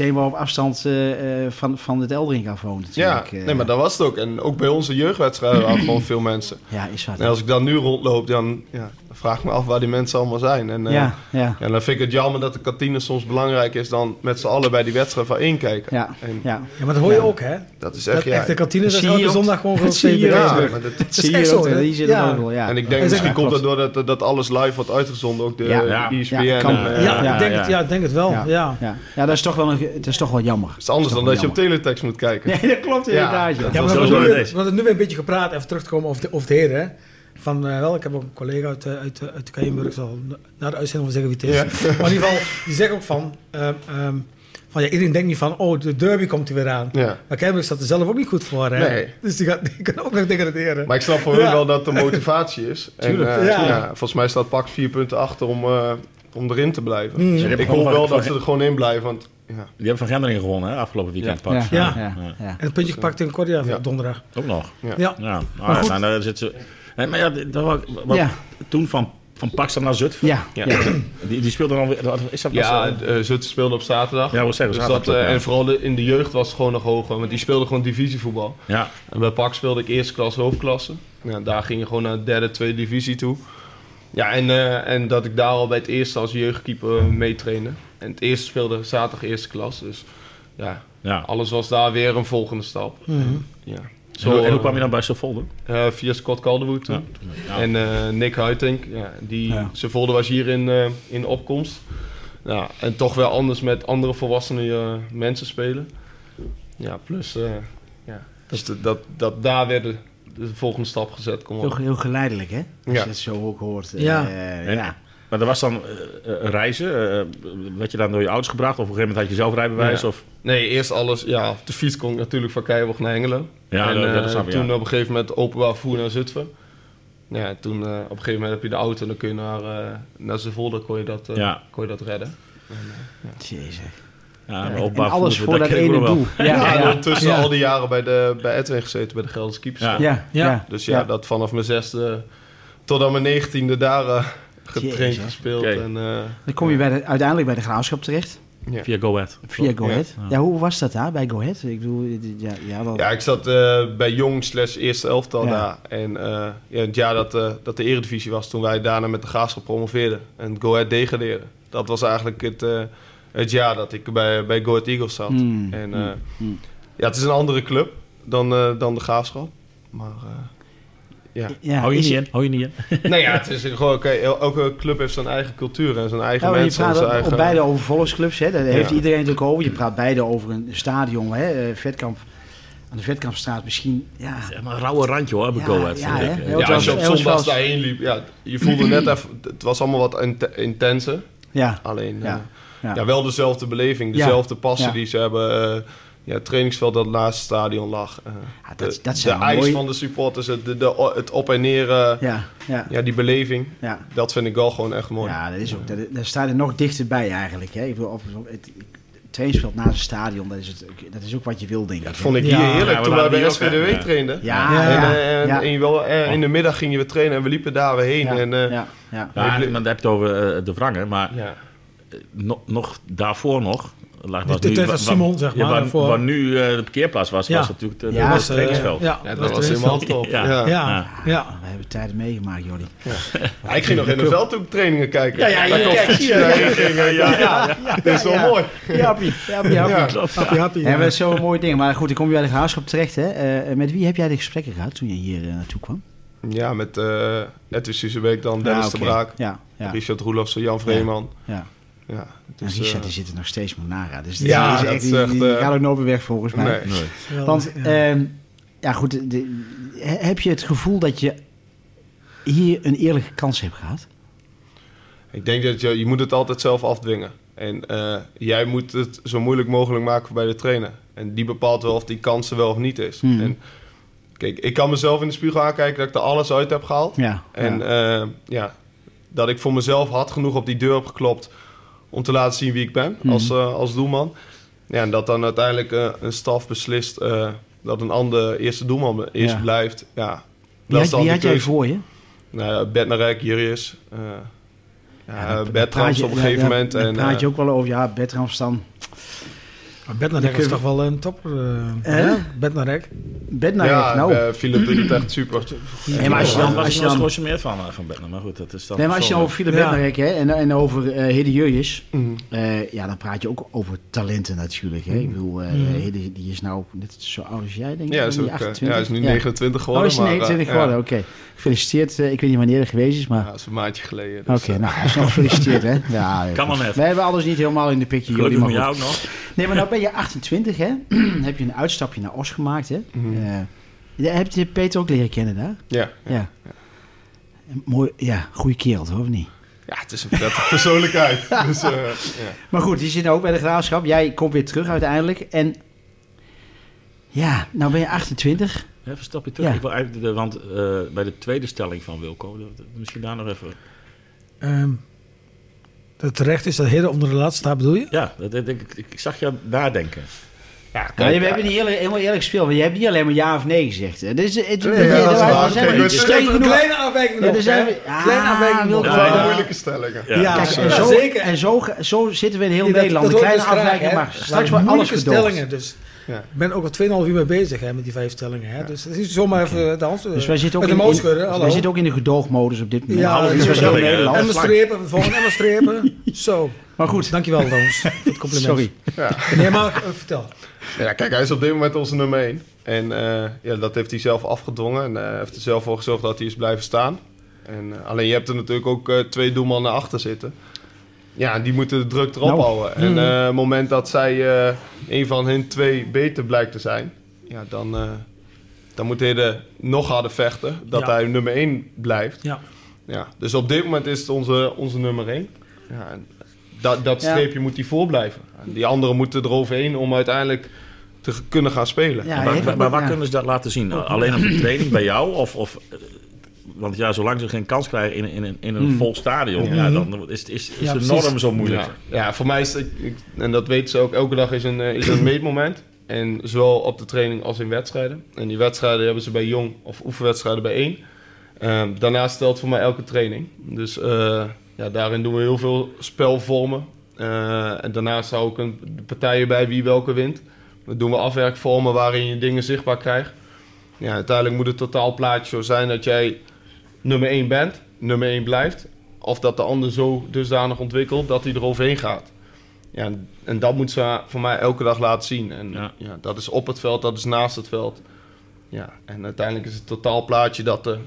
uh, op afstand uh, uh, van, van het Eldering af woont. Ja, natuurlijk. eh. nee, maar dat was het ook. En ook bij onze jeugdwedstrijden waren gewoon <clears throat> veel mensen. Ja, is wat. En als ik dan nu rondloop, dan, ja, vraag ik me af waar die mensen allemaal zijn. En, uh, ja, ja. ja, dan vind ik het jammer dat de kantine soms belangrijker is dan met z'n allen bij die wedstrijd van één kijken. Ja, en ja. Ja, maar dat hoor je Ja. ook, hè? Dat is Dat echt, ja. echt de kantine is zie je elke zondag gewoon dat twee ook. ja, maar dat- Dat is zie je echt zo, die zit Ja. ook wel, ja. en ik Dat denk is misschien komt dat doordat dat alles live wordt uitgezonden, ook de en, eh, ja. het, ja, ik denk het wel. Ja. Ja. Dat, is toch wel een, dat is toch wel jammer. Het is anders dan dat je op teletext moet kijken. Nee, dat klopt inderdaad. Ja. Ja, we nu, hadden weer een beetje gepraat, even terug te komen over de, over de heren. hè. Van, eh, wel, ik heb ook een collega uit, eh, uit, eh, uit de Keienburg, ik zal na de uitzending wel zeggen wie het is. Maar in ieder geval, die zegt ook van, ehm, ehm, van ja, iedereen denkt niet van, oh, de derby komt er weer aan. Ja. Maar Keienburg staat er zelf ook niet goed voor. Hè? Nee. Dus die, gaat, die kan ook nog degraderen. Maar ik snap voor Ja. hun wel dat de motivatie is. En, <laughs> Tuurlijk. Ja. ja. volgens mij staat Pax vier punten achter om, eh, om erin te blijven. Mm. Ik hoop wel dat ze er gewoon in blijven. Want, ja. Die hebben van Gendringen gewonnen, hè, afgelopen weekend. Ja. Pax. Ja, Ja. ja, ja. En het puntje gepakt in Cordia Ja. donderdag. Ook nog. Ja. Ja. Ja, Maar goed. nou, daar zit ze. Nee, maar ja, dat was, wat, Ja. toen van, van Pax naar Zutphen. Ja. Die, die speelde dan weer. Is dat Ja, was, eh, Zutphen speelde op zaterdag. Ja, wat zeggen Dus zaterdag dat, eh, ja. En vooral de- in de jeugd was het gewoon nog hoger. Want die speelden gewoon divisievoetbal. ja. En bij PAK speelde ik eerste klas, hoofdklasse. Ja, daar ging je gewoon naar de derde, tweede divisie toe. Ja, en, eh, en dat ik daar al bij het eerste als jeugdkeeper meetrainde. En het eerste speelde zaterdag eerste klas. Dus ja, ja. alles was daar weer een volgende stap. Mhm. Ja. Zo, en hoe kwam je dan bij Zolder? eh, via Scott Calderwood toen. Ja. En eh, Nick Huitink, ja, die, volder was hier in, eh, in opkomst. Ja, en toch wel anders met andere volwassene eh, mensen spelen. Ja, plus eh, ja, dus de- dat, dat daar weer de, de volgende stap gezet kon Heel, worden. heel geleidelijk, hè? Als Ja. je het zo ook hoort. Ja. Eh, En- ja. Maar er was dan eh, eh, reizen. eh, werd je dan door je ouders gebracht? Of op een gegeven moment had je zelf rijbewijs? Ja. Of, Nee, eerst alles, ja, op de fiets kon ik natuurlijk van Keijerborg naar Hengelo. Ja, en dat- eh, dat toen ja. op een gegeven moment openbaar vervoer naar Zutphen. Ja, toen eh, op een gegeven moment heb je de auto en dan kun je naar, eh naar Zevolder kon je dat, eh, Ja. kon je dat redden. Jezus. Ja, en alles voor dat ik ene doel. Ja, Ja, ja, en ja. ondertussen Ja. al die jaren bij, de, bij Edwin gezeten, bij de Gelderse Keepers. Ja. ja, Ja. Dus ja, dat vanaf mijn zesde tot aan mijn negentiende daar eh, getraind, Jezus. gespeeld. En, eh, Dan kom je bij de, uiteindelijk bij de graafschap terecht. ja. Via Go Ahead. Via Go Ja. Ahead. Ja. hoe was dat daar bij Go Ahead? Ik bedoel, ja, ja, dat, Ja, ik zat eh, bij Jong slash eerste elftal Ja. daar. En eh, ja, het jaar dat, eh, dat de eredivisie was, toen wij daarna met de Graafschap promoveerden. En Go Ahead degradeerde. Dat was eigenlijk het, eh, het jaar dat ik bij, bij Go Ahead Eagles zat. Mm, En eh, mm, mm. ja, het is een andere club dan, eh, dan de Graafschap. Maar eh, ja. Ja, hou je niet het- in, hou je niet in. <laughs> nou ja, het is gewoon, oké, el- elke club heeft zijn eigen cultuur en zijn eigen Ja, je mensen. en praat eigen... op beide over volksclubs, hè? daar heeft Ja. iedereen natuurlijk over. Je praat beide over een stadion, hè? eh, Vetkamp, aan de Vetkampstraat misschien. Ja, Ja, maar een rauwe randje hoor, bij Ja, Go Ahead. ja, vind hè? ik. Ja, als je op Heel zondag zoals- daarheen liep, ja, je voelde net even, het was allemaal wat int- intenser. ja, Alleen, Ja, ja, ja. ja. wel dezelfde beleving, Ja, dezelfde passen ja. die ze hebben. eh, ja, het trainingsveld dat naast het stadion lag. eh, Ja, dat- de dat zijn de wel eis mooie- van de supporters, het, de, de- het op en neer, eh, ja. ja, ja, die beleving. ja. Dat vind ik wel gewoon echt mooi. Ja, dat is ook, dat, daar staat er nog dichterbij eigenlijk. Hè? Ik bedoel, op, op het, het trainingsveld naast het stadion, dat is, het, dat is ook wat je wil, denk ik. Dat vond ik Ja. hier heerlijk toen wij bij? SVDW trainden. Ja, En, eh, en, ja. en je wel, in de middag gingen we trainen en we liepen daar weer heen. ja, en, eh, ja, ja. Ja, maar dan heb je het over de wrangen, maar ja. eh, nog, nog daarvoor nog. lag- Dit- dit was wa- Simon, zeg ja, maar, waar, daarvoor. waar nu eh, de parkeerplaats was, Ja. was natuurlijk de, Ja, de was, eh, trainingsveld. ja, Ja, dat dat was helemaal top. Ja. Ja. Ja, ja. We hebben tijden meegemaakt, Jordi. Ja, <laughs> ik ging nog in de veld trainingen kijken. Ja, ja, ja, kijk, gingen. Ja, ja, Dat is wel ja. mooi. Ja. Happy, happy. Ja, maar dat is zo'n mooi ding. Maar goed, dan kom je bij de graafschap terecht. Hè? Eh, met wie heb jij de gesprekken gehad toen je hier naartoe kwam? Ja, met eh Edwin Suzebeek dan, Dennis Ja, de. Braak, Ja, ja, Richard Roelofsen, Jan Vreeman. ja. Ja, dus, Richard die zit er nog steeds moet nara. Dus Ja, die, is dat is die, echt, die eh, gaat ook nooit meer weg volgens mij. nee. Want ja. ehm, ja, goed, de- de- he- heb je het gevoel dat je hier een eerlijke kans hebt gehad? Ik denk dat je, je moet het altijd zelf afdwingen. En eh, jij moet het zo moeilijk mogelijk maken bij de trainer. En die bepaalt wel of die kans er wel of niet is. Hmm. En kijk, ik kan mezelf in de spiegel aankijken dat ik er alles uit heb gehaald. Ja. En ja, dat ik voor mezelf hard genoeg op die deur heb geklopt om te laten zien wie ik ben Mhm. als, eh, als doelman. Ja, en dat dan uiteindelijk eh, een staf beslist eh, dat een ander eerste doelman eerst Ja. blijft. Ja, wie had, wie had jij voor je? Nou Bednarek, Jurius, eh Ja, ja, Bertrams op een gegeven moment. Daar praat je ook wel over. Ja, Bertrams dan. Maar Bednarek is toch wel een topper. eh, Eh? Bednarek. Bednarek, ja, nou. eh, Philip doet het echt super. Nee, maar als je dan... was Als je dan eens meer van, eh, van Bettner, maar goed, dat is dan... Nee, maar als je dan over Philip Ja. Bednarek hè, en, en over eh Hede Jurjes, Mm. eh, ja, dan praat je ook over talenten natuurlijk. Hè. Ik bedoel, eh Mm. Hede die is nou net zo oud als jij, denk ik. Ja, is ook, eh, 28? ja, is nu Ja. 29 Oh, geworden. is hij maar, eh, 29 ja. geworden? Oké. Gefeliciteerd. ik weet niet wanneer het geweest is, maar... Ja, dat is een maandje geleden. Oké, dus, eh, nou, alsnog gefeliciteerd, hè? <laughs> Ja, Kan wel net. Wij hebben alles niet helemaal in de picture, jullie, Gelukkig maar jou ook nog. Nee, maar nou ben je 28, hè? <clears throat> heb je een uitstapje naar Os gemaakt, hè? mhm. Eh, ja, heb je Peter ook leren kennen daar? ja, ja. Ja. Mooi, ja, goede kerel, hoor, of niet? ja, het is een prettige persoonlijkheid. <laughs> dus, eh, ja. Maar goed, die zit ook bij de graafschap. Jij komt weer terug uiteindelijk. En ja, nou ben je 28. Even een stapje terug. Ja. Ik wil eigenlijk de, want eh, bij de tweede stelling van Wilco, misschien daar nog even... Ehm, dat het terecht is dat Hidden onder de lat staat, bedoel je? Ja, dat, dat- ik, ik, ik zag je nadenken. Ja, Ja, kijk, we hebben niet eerlijk, helemaal eerlijk gespeeld. Want je hebt niet alleen maar ja of nee gezegd. Hè. Dus, het, het, Nee, ja, dat is waar. Genoeg. kleine afwijking Ja, er zijn we- Ah, Kleine afwijking nog. ik dat zijn Ja. moeilijke stellingen. Ja. Ja, Kijk, en, zo, zeker. en zo, zo zitten we in heel Ja, Nederland. Een ik kleine dus afwijking mag. Maar Straks wordt alles stellingen, dus Ja. ik ben ook al 2,5 uur mee bezig hè, met die vijf stellingen. Hè. Dus het is zomaar even de hand. Dus wij zitten ook, in, de in, hallo. wij zitten ook in de gedoogmodus op dit moment. Ja, Alles dat is wel zo. Nederland. En we strepen, we volgen en we strepen. <laughs> Zo, Maar goed, dankjewel <laughs> voor het compliment. sorry. Ja. Nee, maar eh, vertel. Ja, kijk, hij is op dit moment onze nummer 1. En eh, ja, dat heeft hij zelf afgedwongen. En hij heeft er zelf voor gezorgd dat hij is blijven staan. En, eh, alleen je hebt er natuurlijk ook eh, twee doelmannen achter zitten. Ja, en die moeten de druk erop Nou. houden. En eh, op het moment dat zij eh, een van hen twee beter blijkt te zijn... Ja, dan, eh, dan moet hij er nog harder vechten. Dat Ja. hij nummer 1 blijft. Ja. Ja, dus op dit moment is het onze, onze nummer 1. Ja, en dat, dat Ja. streepje moet hij voorblijven. En die anderen moeten eroverheen om uiteindelijk te kunnen gaan spelen. Ja, maar, maar, waar kunnen ze dat laten zien? Alleen op de training bij jou? Of, of want ja, zolang ze geen kans krijgen in, in, in, een Hmm. vol stadion, ja, dan is, het- is, is Ja, het precies. enorm zo moeilijk. Ja, ja, voor mij is het, ik- en dat weten ze ook, elke dag is een, eh, is een <clears throat> meetmoment. En zowel op de training als in wedstrijden. En die wedstrijden hebben ze bij jong of oefenwedstrijden bij één. Ehm, daarnaast stelt voor mij elke training. Dus eh, ja, daarin doen we heel veel spelvormen. Eh, en daarnaast hou ik een, de partijen bij wie welke wint. Dan doen we afwerkvormen waarin je dingen zichtbaar krijgt. Ja, uiteindelijk moet het totaalplaatje zo zijn dat jij nummer 1 bent, nummer 1 blijft. Of dat de ander zo dusdanig ontwikkelt dat hij er overheen gaat. Ja, en, en dat moet ze voor mij elke dag laten zien. En Ja. ja. dat is op het veld, dat is naast het veld. Ja, en uiteindelijk is het totaalplaatje dat er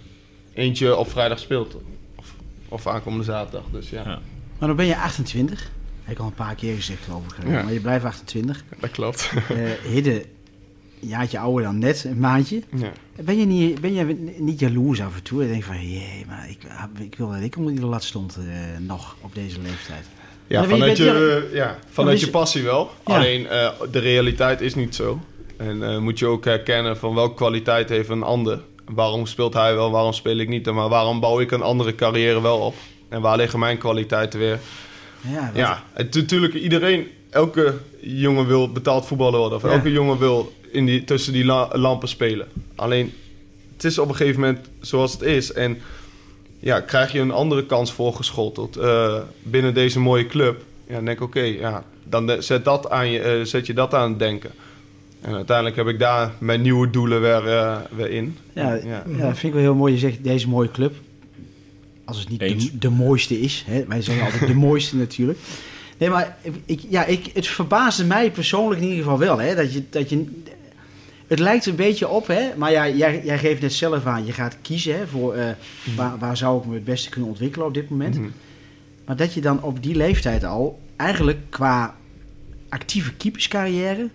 eentje op vrijdag speelt. Of, of aankomende zaterdag. Dus ja, Ja. Maar dan ben je 28. Heb ik al een paar keer gezegd overigens. Ja. Maar je blijft 28. dat klopt. Eh Hidde, een jaartje ouder dan net, een maandje. ja. Ben je niet, ben je niet jaloers af en toe? En denk van, jee, maar ik, ik wil dat ik onder die lat stond eh, nog op deze leeftijd. Ja, Maar vanuit, je, ja, vanuit je passie wel. Ja. Alleen eh, de realiteit is niet zo. En eh, moet je ook herkennen van welke kwaliteit heeft een ander. Waarom speelt hij wel, waarom speel ik niet? Maar waarom bouw ik een andere carrière wel op? En waar liggen mijn kwaliteiten weer? Ja, wat- Ja, natuurlijk iedereen, elke jongen wil betaald voetballer worden. Of Ja. elke jongen wil in die, tussen die la- lampen spelen. Alleen, het is op een gegeven moment zoals het is. En ja, krijg je een andere kans voorgeschoteld eh, binnen deze mooie club. Ja, dan denk ik, oké, ja, dan zet, dat aan je, eh, zet je dat aan het denken. En uiteindelijk heb ik daar mijn nieuwe doelen weer, eh, weer in. Ja, ja. ja, dat vind ik wel heel mooi. Je zegt deze mooie club. Als het niet de, de mooiste is. Hè? Wij zeggen altijd de <laughs> mooiste natuurlijk. Nee, maar ik, ja, ik, het verbaasde mij persoonlijk in ieder geval wel. Hè? Dat je, dat je, het lijkt een beetje op, hè? maar ja, jij, jij geeft net zelf aan. Je gaat kiezen hè, voor eh, waar, waar zou ik me het beste kunnen ontwikkelen op dit moment. Mhm. Maar dat je dan op die leeftijd al eigenlijk qua actieve keeperscarrière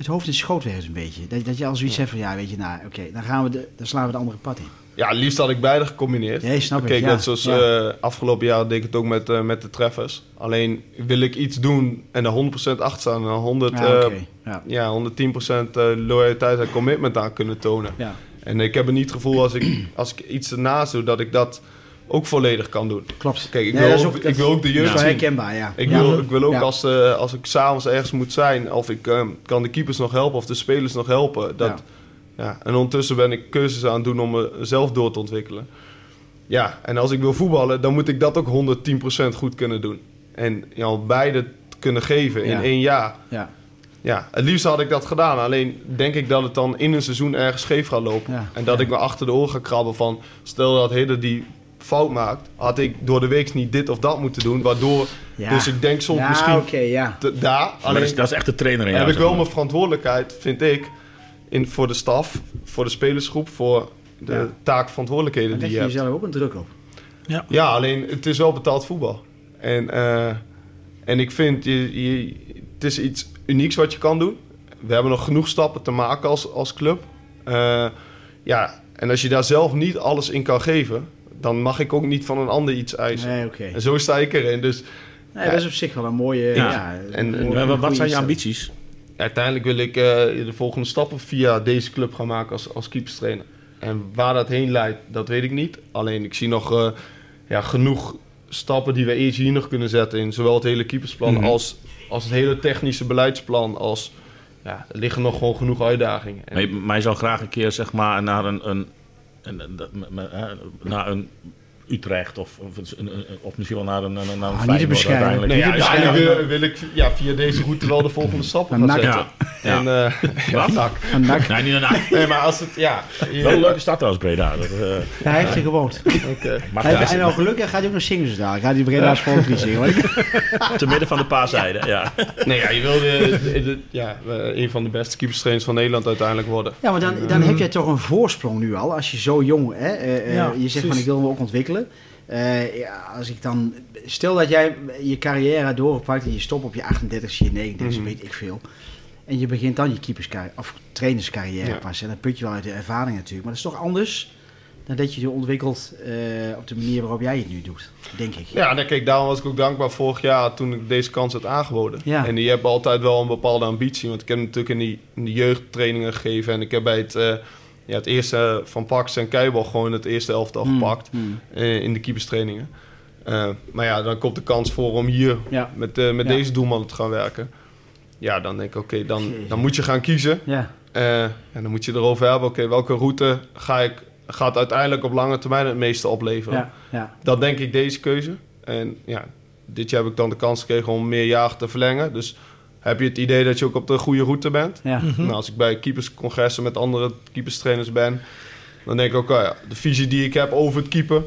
het hoofd in schoot werkt een beetje. Dat, dat je al zoiets hebt van, ja, weet je, nou, oké, dan gaan we de, dan slaan we de andere pad in. Ja, liefst had ik beide gecombineerd. Nee, snap ik, Kijk, ja. net zoals eh, afgelopen jaar deed ik het ook met, eh, met de treffers. Alleen wil ik iets doen en er 100% achter staan. En er 100, Ja, eh, oké. Ja. ja, 110% eh, loyaliteit en commitment aan kunnen tonen. En ik heb het niet het gevoel als ik, als ik iets ernaast doe, dat ik dat ook volledig kan doen. Klopt. Kijk, ik, Nee, wil, ook, ook- ik wil ook de jeugd herkenbaar, ja. Ik, wil, ik wil ook Ja. als, als ik s'avonds ergens moet zijn, of ik eh, kan de keepers nog helpen of de spelers nog helpen. Dat, ja. En ondertussen ben ik keuzes aan het doen om mezelf door te ontwikkelen. Ja, en als ik wil voetballen, dan moet ik dat ook 110% goed kunnen doen. En ja, beide kunnen geven in Ja. één jaar. Ja. Ja, het liefst had ik dat gedaan. Alleen denk ik dat het dan in een seizoen ergens scheef gaat lopen. Ja. En dat Ja. ik me achter de oren ga krabben van... Stel dat Hidde die fout maakt... had ik door de week niet dit of dat moeten doen. Waardoor... Ja. Dus ik denk soms ja, misschien oké, ja. te- daar. Maar dat Alleen is, dat is echt de trainer in heb jou, ik zeg wel maar. mijn verantwoordelijkheid, vind ik... In, voor de staf, voor de spelersgroep... voor de Ja. taakverantwoordelijkheden Dan die leg je je hebt. jezelf ook een druk op. Ja, alleen het is wel betaald voetbal. En, eh, en ik vind, je, je, het is iets unieks wat je kan doen. We hebben nog genoeg stappen te maken als, als club. Eh, ja, en als je daar zelf niet alles in kan geven... dan mag ik ook niet van een ander iets eisen. Nee, oké. En zo sta ik erin. Dus Nee, dat is op zich wel een mooie... Ja. Ja. een En- mooie- en wat- zijn je ambities? Uiteindelijk wil ik eh, de volgende stappen via deze club gaan maken als, als keeperstrainer. En waar dat heen leidt, dat weet ik niet. Alleen ik zie nog eh, ja, genoeg stappen die we eerst hier nog kunnen zetten in zowel het hele keepersplan Mhm. als, als het hele technische beleidsplan. Als, ja, er liggen nog gewoon genoeg uitdagingen. En- Maar je, maar je zou graag een keer zeg maar naar een, een, een, naar een Utrecht of, of, of misschien wel naar een, naar een Ah, niet te Feyenoord bescheiden. uiteindelijk. Nee, ja, Niet te uiteindelijk bescheiden. wil, wil ik ja, via deze route wel de volgende stappen Een gaan nak. zetten. Ja. En, eh, <laughs> nak. Een nak. Nee, niet een Nee, maar als het, ja. Wel een leuke stad trouwens, Breda. Dat, eh, Ja, hij heeft er gewoond. <laughs> Maar Hij, daar en nou gelukkig gaat hij ook nog zingen zo dadelijk. Gaat hij Breda's volkslied zingen. hoor. <laughs> te midden van de paarzijde, ja. Nee, ja, je wil de, de- de- ja, eh, een van de beste keeperstrainers van Nederland uiteindelijk worden. Ja, maar dan, dan heb jij toch een voorsprong nu al. Als je zo jong, hè, eh, eh, Ja, je zegt van ik wil me ook ontwikkelen. Eh, ja, als ik dan, stel dat jij je carrière doorpakt en je stopt op je 38, je 39, Mhm. weet ik veel. En je begint dan je keeperscarrière, of trainerscarrière Ja. pas. En dan put je wel uit de ervaring natuurlijk. Maar dat is toch anders dan dat je je ontwikkelt eh, op de manier waarop jij het nu doet, denk ik. Ja, kijk, daarom was ik ook dankbaar vorig jaar toen ik deze kans had aangeboden. Ja. En die hebben altijd wel een bepaalde ambitie. Want ik heb natuurlijk in die, in die jeugdtrainingen gegeven. En ik heb bij het, eh, ja, het eerste van Pax en Keibel gewoon het eerste elftal Mm, gepakt mm. eh, in de keeperstrainingen. Eh, maar ja, dan komt de kans voor om hier Ja. met, eh, met Ja. deze doelman te gaan werken. Ja, dan denk ik, oké, dan, dan moet je gaan kiezen. Ja. Eh, en dan moet je erover hebben, oké, welke route ga ik, gaat uiteindelijk op lange termijn het meeste opleveren. Ja. Ja. Dan denk ik deze keuze. En ja, dit jaar heb ik dan de kans gekregen om meer jaar te verlengen. Dus heb je het idee dat je ook op de goede route bent. Ja. Nou, als ik bij keeperscongressen met andere keeperstrainers ben, dan denk ik ook, oh ja, de visie die ik heb over het keeper,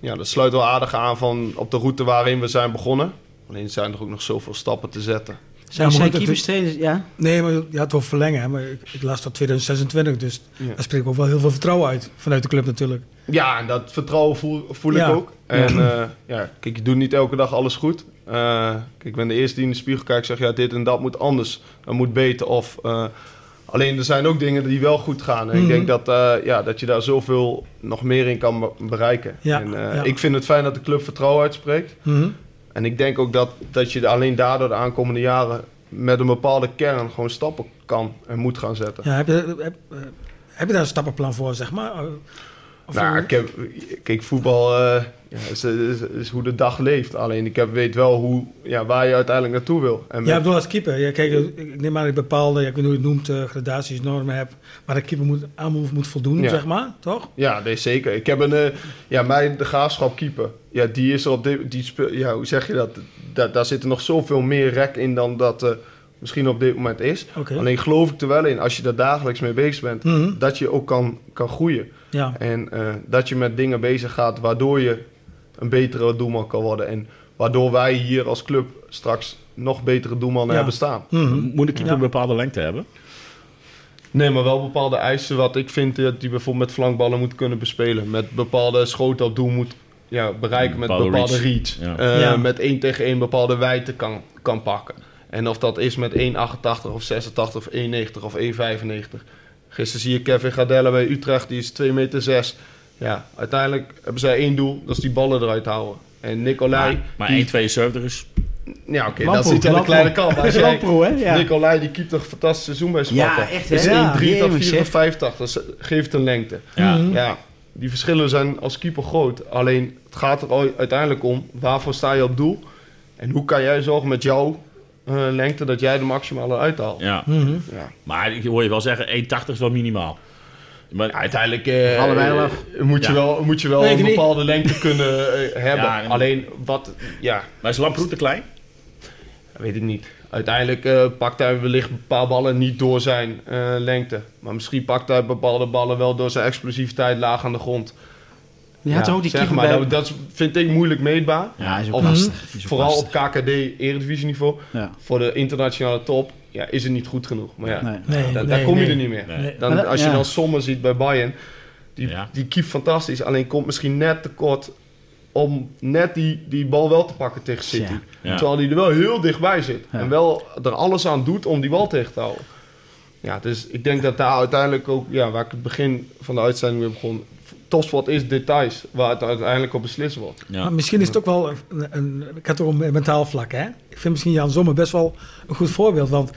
ja, dat sluit wel aardig aan van op de route waarin we zijn begonnen. Alleen zijn er ook nog zoveel stappen te zetten. Zijn, het- keeperstrainers... Ja? Nee, maar je had wel verlengen. Maar ik, ik las tot 2026, dus Ja. daar spreekt ook wel heel veel vertrouwen uit. Vanuit de club natuurlijk. Ja, en dat vertrouwen voel, voel Ja. ik ook. En eh, ja, kijk, je doet niet elke dag alles goed. Eh, ik ben de eerste die in de spiegel kijkt en zegt, ja, dit en dat moet anders. Dat moet beter. Of, eh, alleen er zijn ook dingen die wel goed gaan. En Mhm. ik denk dat, eh, ja, dat je daar zoveel nog meer in kan be- bereiken. Ja, En, ja. Ik vind het fijn dat de club vertrouwen uitspreekt. Mhm. En ik denk ook dat, dat je alleen daardoor de aankomende jaren met een bepaalde kern gewoon stappen kan en moet gaan zetten. Ja, heb, je, heb, heb je daar een stappenplan voor, zeg maar? Nou, ik heb, kijk, voetbal eh, ja, is, is, is hoe de dag leeft. Alleen ik heb, weet wel hoe, ja, waar je uiteindelijk naartoe wil. En Ja, met- ik bedoel als keeper. Ja, kijk, ik neem aan dat bepaalde, ja, ik weet niet hoe je het noemt, eh, gradaties, normen hebt. Waar de keeper moet, aan moet, voldoen, Ja. zeg maar. Toch? ja, nee, zeker. Ik heb een, eh, ja, mij de graafschap keeper. Ja, die is er op dit, die speel, ja, hoe zeg je dat? Da, daar zit er nog zoveel meer rek in dan dat misschien op dit moment is. Alleen geloof ik er wel in, als je daar dagelijks mee bezig bent, Mhm. dat je ook kan, kan groeien. Ja. En eh, dat je met dingen bezig gaat waardoor je een betere doelman kan worden. En waardoor wij hier als club straks nog betere doelmannen Ja. hebben staan. Mhm. Moet de keeper Ja. een bepaalde lengte hebben? Nee, maar wel bepaalde eisen wat ik vind dat die bijvoorbeeld met flankballen moet kunnen bespelen. Met bepaalde schoten op doel moet ja, bereiken met Bepaalde bepaalde reach. reach. Ja. Eh, Ja. Met 1 tegen 1 bepaalde wijdte kan, kan pakken. En of dat is met 1,88 of 86 of 1,90 of 1,95. Gisteren zie je Kevin Gardella bij Utrecht, die is 2 meter 6. Ja, uiteindelijk hebben zij één doel, dat is die ballen eruit houden. En Nicolai... Maar, maar die- 1,72 is... Ja, oké, dat zit je aan de kleine kant. Als <laughs> jij- hè? Ja. Nicolai die keept een fantastisch seizoen bij Sparta. Ja, echt, hè? Is Ja, 1,83 jemig, of zeg. 54, dat geeft een lengte. Ja. Mhm. Ja, die verschillen zijn als keeper groot. Alleen het gaat er uiteindelijk om, waarvoor sta je op doel? En hoe kan jij zorgen met jouw eh, lengte dat jij de maximale uithaalt? Ja. Mhm. Ja. Maar ik hoor je wel zeggen, 1,80 is wel minimaal. Maar, Uiteindelijk eh, eh, moet, je Ja. wel, moet je wel Nee, een niet. bepaalde lengte kunnen eh, hebben. Ja, Alleen wat, ja, maar is Lamproet te klein? weet ik niet. Uiteindelijk eh, pakt hij wellicht bepaalde ballen niet door zijn eh, lengte. Maar misschien pakt hij bepaalde ballen wel door zijn explosiviteit laag aan de grond. Je had Ja, ook die zeg keeper maar, bij... dat, dat vind ik moeilijk meetbaar. Ja, is ook Of- lastig. Is ook Vooral op KKD eredivisieniveau. Ja. Voor de internationale top ja, is het niet goed genoeg. Maar ja, Nee. Nee, da- daar nee, kom je er niet meer. Dan, dat- als je ja. dan sommen ziet bij Bayern, die, Ja. die keept fantastisch. Alleen komt misschien net tekort om net die, die bal wel te pakken tegen City. Ja. Ja. Terwijl die er wel heel dichtbij zit. Ja. En wel er alles aan doet om die bal tegen te houden. Ja, dus ik denk dat daar uiteindelijk ook, ja, waar ik het begin van de uitzending mee begon, topsport is details waar het uiteindelijk op beslist wordt. Ja. Maar misschien is het ook wel een, een, ik had het ook een mentaal vlak. Hè? Ik vind misschien Jan Sommer best wel een goed voorbeeld. Want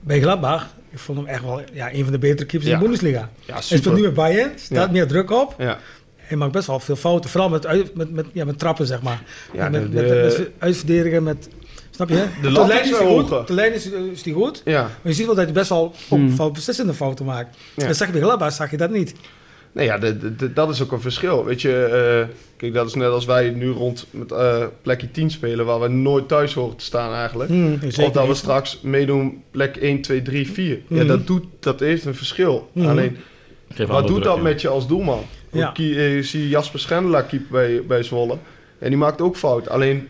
bij Gladbach, ik vond hem echt wel ja, een van de betere keepers in de Bundesliga. Ja, Hij speelt nu bij Bayern, staat Ja. meer druk op. Ja, Hij maakt best wel veel fouten. Vooral met, uit, met, met, ja, met trappen, zeg maar. Ja, met, de- met, de- met uitverdedigen, met... Snap je? De Op lat lijn is is goed. Op de lijn is, is hij goed. ja. Maar je ziet wel dat hij best wel ook Hmm. fout, beslissende fouten maakt. Ja. Dat zag je bij Gladbach, zag je dat niet. Nee, ja, de- de- de- dat is ook een verschil. Weet je, eh, kijk, dat is net als wij nu rond met eh, plekje 10 spelen, waar we nooit thuis horen te staan eigenlijk. Hmm, of dat we straks meedoen plek 1, 2, 3, 4. Ja, Mhm. dat, doet, dat heeft een verschil. Mhm. Alleen, Geef wat doet druk, dat ja. met je als doelman? Ja. Je ziet Jasper Schendelaar keeper bij, bij Zwolle. En die maakt ook fout. Alleen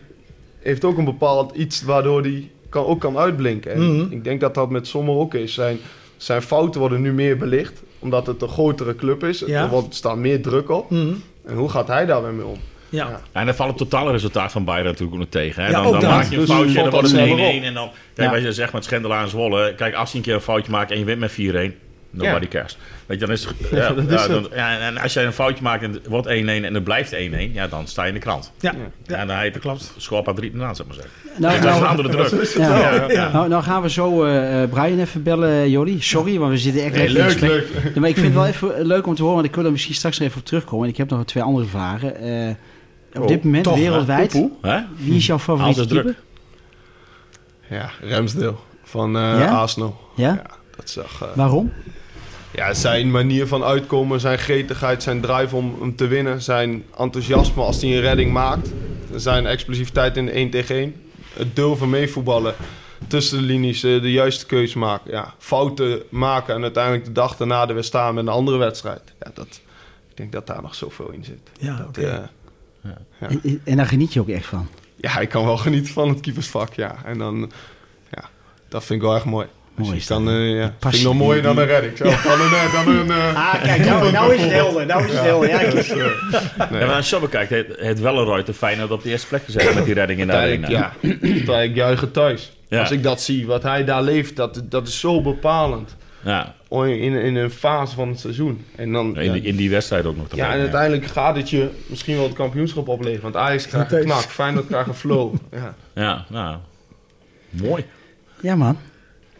heeft ook een bepaald iets waardoor hij kan, ook kan uitblinken. En ik denk dat dat met Sommer ook is. Zijn, zijn fouten worden nu meer belicht. Omdat het een grotere club is. Ja. Er staat meer druk op. Hmm, En hoe gaat hij daar weer mee om? ja. En dan valt het totale resultaat van Bayern natuurlijk ook nog tegen. Hè? Ja, dan ook dan dat. maak je een Dus foutje en dan wordt het dat 1-1. zelf op. En dan, kijk, Ja. wij zeggen met Schendelaar en Zwolle. Kijk, als hij een keer een foutje maakt en je wint met 4-1. Nobody cares. Weet je, dan is het... <laughs> Ja, dat is ja, het. dan- ja, en als jij een foutje maakt en het wordt 1-1 en het blijft 1-1, ja, dan sta je in de krant. Ja, Ja, en dan heet de klopt. Schorpa drie ernaast, zeg maar zeggen. Nou, Dat is een nou, andere druk. <laughs> ja. Ja, ja. Nou, nou gaan we zo eh, eh, Brian even bellen, Jordi. Sorry, maar we zitten echt in leuk, leuk. Ja, maar ik vind het wel even leuk om te horen, want ik wil er misschien straks nog even op terugkomen. En ik heb nog twee andere vragen. Eh, op Oh, dit moment, toch, hè? wereldwijd, Poepoe, hè? wie is jouw favoriete Altijd druk. keeper? Ja, Ramsdale van eh, Ja? Arsenal. Ja? Ja, dat zag... eh, Waarom? Ja, zijn manier van uitkomen, zijn gretigheid, zijn drive om, om te winnen, zijn enthousiasme als hij een redding maakt, zijn explosiviteit in de 1 tegen 1, het durven meevoetballen, tussen de linies eh, de juiste keuze maken, ja, fouten maken en uiteindelijk de dag daarna er weer staan met een andere wedstrijd. Ja, dat, ik denk dat daar nog zoveel in zit. Ja, Dat, eh, Ja. En, en daar geniet je ook echt van. ja, ik kan wel genieten van het keepersvak, ja. En dan, ja, dat vind ik wel echt mooi. Mooi is dan, dat. eh, ja, vind ik nog mooier dan een redding. zelf. Dan een, eh, dan een, eh, Ah, kijk, nou, <laughs> nou is het helder. Nou is het helder. Ja, ik- dus, nee. Ja, maar als je zo bekijkt, het, het Welleroy te Feyenoord op de eerste plek gezet met die redding in de arena. Ja, <clears throat> uiteindelijk juichen thuis. Ja. Als ik dat zie, wat hij daar leeft, dat, dat is zo bepalend. Ja, In, in een fase van het seizoen. En dan, in, die, in die wedstrijd ook nog. te ja, en uiteindelijk gaat het je misschien wel het kampioenschap opleveren. Want Ajax krijgt een knak, Feyenoord krijgt een flow. Ja. <laughs> Ja, nou, mooi. ja, man.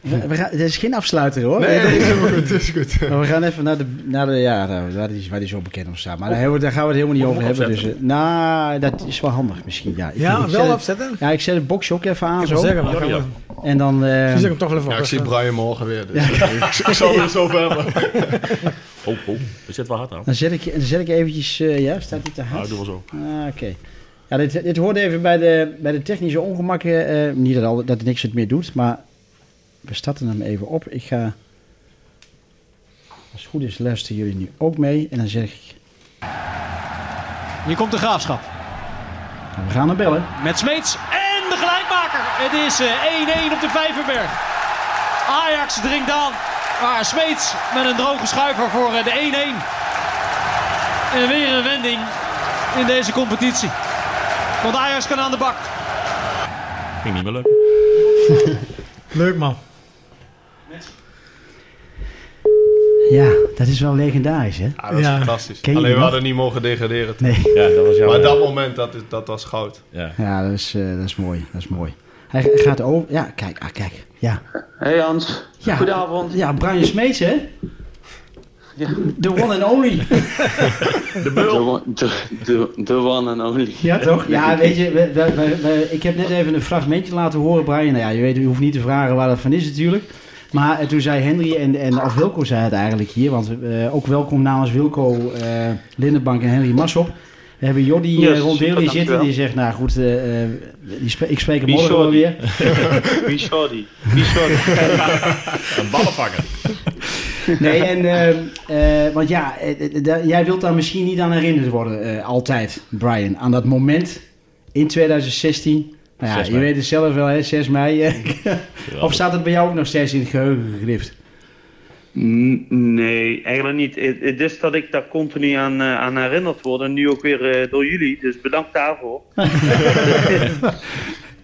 We, we gaan, het is geen afsluiter hoor. Nee, dat is goed, dat is goed. Maar we gaan even naar de, naar de ja, waar, die, waar die zo bekend om staat. Maar daar, we- gaan we het helemaal niet over hebben. Dus, eh, nou, dat is wel handig misschien. Ja, ik, Ja, ik wel zet, afzetten? Ja, ik zet het boxje ook even aan Ik zo. zeggen, maar Ja, gaan ja. we- En dan... eh, zeg ik hem toch wel even Ja, ik zie. Brian morgen weer. Dus ik, ik zal weer zo verder. <laughs> Oh, oh, er zit wel hard aan. dan, zet ik, dan zet ik eventjes... eh, ja, staat die te hard? Nou, doe wel zo. Ah, Oké. Ja, dit, dit hoort even bij de, bij de technische ongemakken. eh, niet dat, al, dat het niks het meer doet, maar we starten hem even op. Ik ga, als het goed is, luisteren jullie nu ook mee. En dan zeg ik, Hier komt de graafschap. we gaan hem bellen. Met Smeets en de gelijkmaker. Het is eh, 1-1 op de Vijverberg. Ajax dringt aan. Maar Smeets met een droge schuiver voor eh, de 1-1. En weer een wending in deze competitie. Want Ajax kan aan de bak. Ging niet meer leuk. <laughs> Leuk man. Ja, dat is wel legendarisch, hè? Ja, dat is Ja. fantastisch. Alleen we nog? hadden niet mogen degraderen. Nee. Ja, dat was. Maar dat moment, dat, is, dat was goud. Ja. Ja, dat is, eh, dat is mooi. Dat is mooi. Hij gaat over. Ja, kijk, ah, kijk. Ja. Hey Hans, ja. goedenavond. Ja, Brian Smeets, hè? Ja. The one and only. <laughs> De bul. de, de one and only. Ja, toch? Ja, weet je, we, we- we- we- ik heb net even een fragmentje laten horen, Brian. Nou ja, je weet, je hoeft niet te vragen waar dat van is natuurlijk. Maar eh, toen zei Henry en, en of Wilco zei het eigenlijk hier, want eh, ook welkom namens Wilco eh Lindenbank en Henry Massop. We hebben Jordi Yes, rond super, zitten, die zegt, nou goed, eh, eh, die ik spreek hem morgen wel Jordi? weer. <laughs> <laughs> Wie sorry? Wie sorry? <laughs> Een ballenvanger. Nee, en, eh, eh, want ja, jij wilt daar misschien niet aan herinnerd worden, eh, altijd, Brian. Aan dat moment in 2016. Nou ja, 6 je mei. weet het zelf wel, hè, 6 mei. <laughs> of staat het bij jou ook nog steeds in het geheugen gegrift? Nee, eigenlijk niet. Het, is dat ik daar continu aan, eh, aan herinnerd word. En nu ook weer eh, door jullie. Dus bedankt daarvoor. <laughs>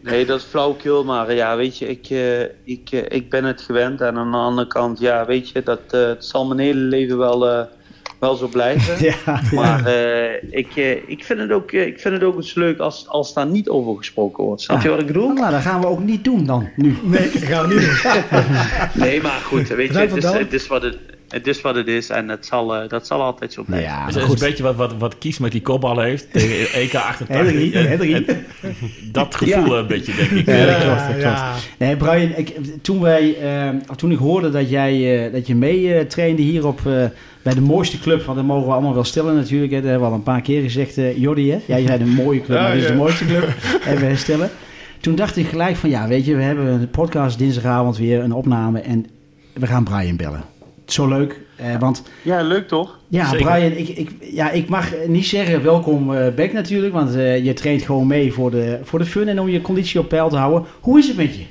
nee, dat is flauwkul. Maar ja, weet je, ik, eh, ik, ik ben het gewend. En aan de andere kant, ja, weet je, dat eh, het zal mijn hele leven wel, eh, wel zo blijven. <laughs> Ja, Maar eh, ik, eh, ik, vind het ook, eh, ik vind het ook eens leuk als, als daar niet over gesproken wordt. Snap je wat ik bedoel? Nou, dat gaan we ook niet doen dan, nu. Nee, dat gaan we niet doen. <laughs> Nee, maar goed, weet je, het is, het is wat het, het is wat het is en het zal, eh, dat zal altijd zo Nou blijven. ja, Het maar is een goed. beetje wat, wat, wat Kies met die kopballen heeft tegen EK 88. Henry, En- Henry. en Dat gevoel een beetje, denk ik. Ja, dat Eh, klopt, dat klopt. ja. Nee, Brian, ik, toen, wij, eh, toen ik hoorde dat, jij, eh, dat je mee eh, trainde hier op, eh, bij de mooiste club, want dat mogen we allemaal wel stellen natuurlijk. Hè. Dat hebben we al een paar keer gezegd, eh Jordi. Hè? Jij zei een mooie club, Ja, maar dit is de mooiste club. <laughs> Even herstellen. Toen dacht ik gelijk van, ja, weet je, we hebben een podcast dinsdagavond weer, een opname. En we gaan Brian bellen. Zo leuk, eh, want Ja, leuk toch? ja, Zeker. Brian, ik, ik, ja, ik mag niet zeggen welkom eh back natuurlijk, want eh, je traint gewoon mee voor de, voor de fun en om je conditie op peil te houden. Hoe is het met je?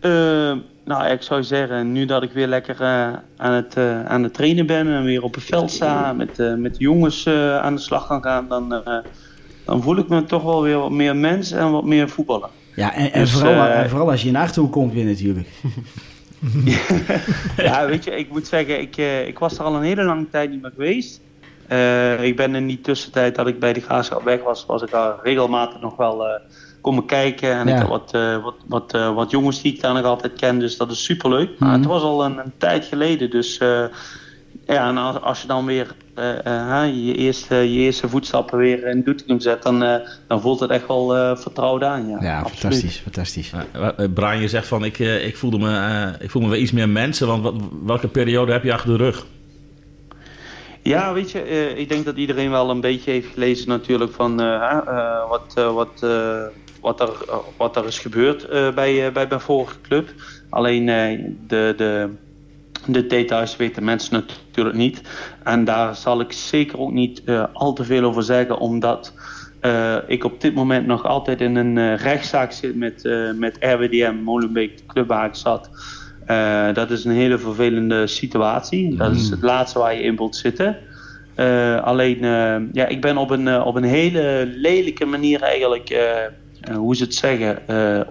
Eh, nou, ik zou zeggen, nu dat ik weer lekker eh, aan, het, eh, aan het trainen ben en weer op het veld sta, met, eh, met de jongens eh, aan de slag kan gaan, dan, eh, dan voel ik me toch wel weer wat meer mens en wat meer voetballer. Ja, en, en Dus, vooral, en vooral als je in de Achterhoek komt weer natuurlijk. <laughs> <laughs> ja, weet je, ik moet zeggen, ik, eh, ik was er al een hele lange tijd niet meer geweest. Eh, ik ben in die tussentijd dat ik bij de Graafschap weg was, was ik al regelmatig nog wel eh komen kijken. En Ja. ik heb wat, wat, wat, wat jongens die ik daar nog altijd ken, dus dat is superleuk. Maar Mhm. het was al een, een tijd geleden, dus ja, en als, als je dan weer eh, eh, hè, je, eerste, je eerste voetstappen weer in Doetinchem zet, dan, eh, dan voelt het echt wel eh, vertrouwd aan. Ja, Ja, absoluut. fantastisch, fantastisch. Brian, je zegt van ik, eh, ik, voelde me, eh, ik voel me weer iets meer mensen. Want wat, welke periode heb je achter de rug? Ja, weet je, eh, ik denk dat iedereen wel een beetje heeft gelezen natuurlijk van eh, hè, eh, wat, wat, eh, wat, er, wat er is gebeurd eh, bij, bij mijn vorige club. Alleen eh, de, de, de details weten mensen natuurlijk niet. En daar zal ik zeker ook niet eh, al te veel over zeggen, omdat eh, ik op dit moment nog altijd in een eh, rechtszaak zit met, met RWDM Molenbeek, de club waar ik zat. Dat is een hele vervelende situatie. Dat is het laatste waar je in wilt zitten. Alleen, ja, ik ben op een, op een hele lelijke manier eigenlijk, hoe ze het zeggen,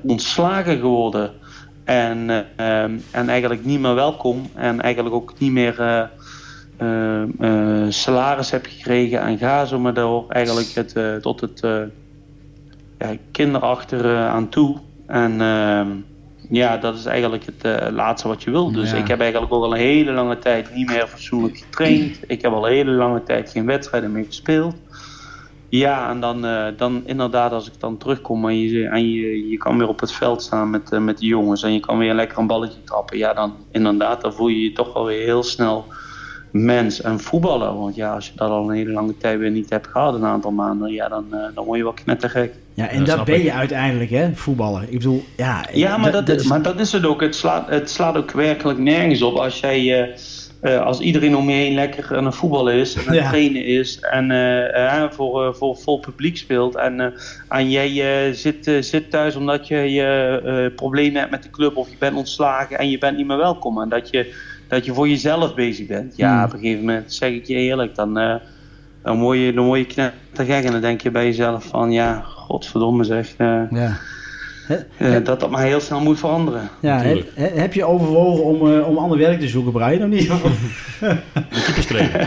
ontslagen geworden. En, eh, ehm, en eigenlijk niet meer welkom. En eigenlijk ook niet meer eh, eh, salaris heb gekregen. En ga zo maar door eigenlijk het, tot het ja, kinderachter eh, aan toe. En ehm, ja, dat is eigenlijk het laatste wat je wil. Dus Ja. ik heb eigenlijk ook al een hele lange tijd niet meer fatsoenlijk getraind. Ik heb al een hele lange tijd geen wedstrijden meer gespeeld. Ja, en dan, eh, dan inderdaad als ik dan terugkom en je, en je, je kan weer op het veld staan met, eh, met de jongens en je kan weer lekker een balletje trappen. Ja, dan inderdaad, dan voel je je toch wel weer heel snel mens en voetballer. Want ja, als je dat al een hele lange tijd weer niet hebt gehad, een aantal maanden, ja, dan, eh, dan word je wel knettergek. Ja, en dat ben ik. je uiteindelijk, hè, voetballer. Ik bedoel, ja... Ja, maar dat, is... maar dat is het ook. Het slaat, het slaat ook werkelijk nergens op als jij. Eh, als iedereen om je heen lekker aan het voetballen is en aan het Ja. trainen is en eh, eh, voor, voor vol publiek speelt en, en jij zit, zit thuis omdat je je problemen hebt met de club of je bent ontslagen en je bent niet meer welkom en dat je, dat je voor jezelf bezig bent. Ja, Hmm. op een gegeven moment zeg ik je eerlijk, dan, dan word je, dan word je knettergek en dan denk je bij jezelf van ja, godverdomme zeg, Ja. Hè, eh, dat dat maar heel snel moet veranderen. ja, heb, je overwogen om, eh, om ander werk te zoeken, Brian, of niet? <laughs>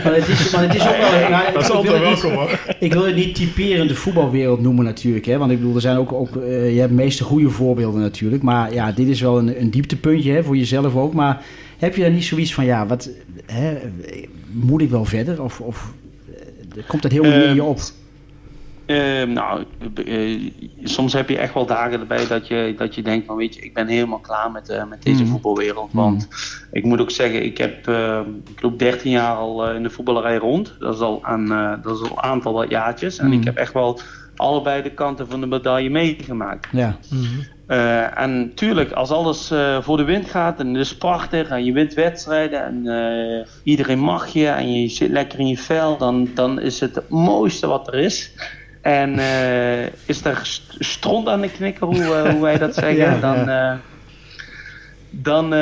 Maar, het is, maar het is ook wel... <laughs> nou, ik- Dat is altijd het niet- welkom hoor. Ik wil het niet typerend de voetbalwereld noemen natuurlijk. Hè? Want ik bedoel, er zijn ook, ook eh, je hebt meeste goede voorbeelden natuurlijk. Maar ja, dit is wel een, een dieptepuntje hè, voor jezelf ook. Maar heb je dan niet zoiets van, ja, wat, hè, moet ik wel verder? Of, of komt dat helemaal niet in je op? Eh, nou, eh, soms heb je echt wel dagen erbij dat je, dat je denkt van weet je, ik ben helemaal klaar met, eh, met deze Mm. voetbalwereld. Want ik moet ook zeggen, ik heb eh, ik loop 13 jaar al eh, in de voetballerij rond. Dat is al, eh, dat is al een aantal wat jaartjes. En Mm. ik heb echt wel allebei de kanten van de medaille meegemaakt. Ja, en tuurlijk, als alles voor de wind gaat en het is prachtig en je wint wedstrijden en iedereen mag je en je zit lekker in je vel, dan, dan is het het mooiste wat er is. En eh, is er st- stront aan de knikker, hoe, eh, hoe wij dat <laughs> zeggen, Ja, dan, eh, dan,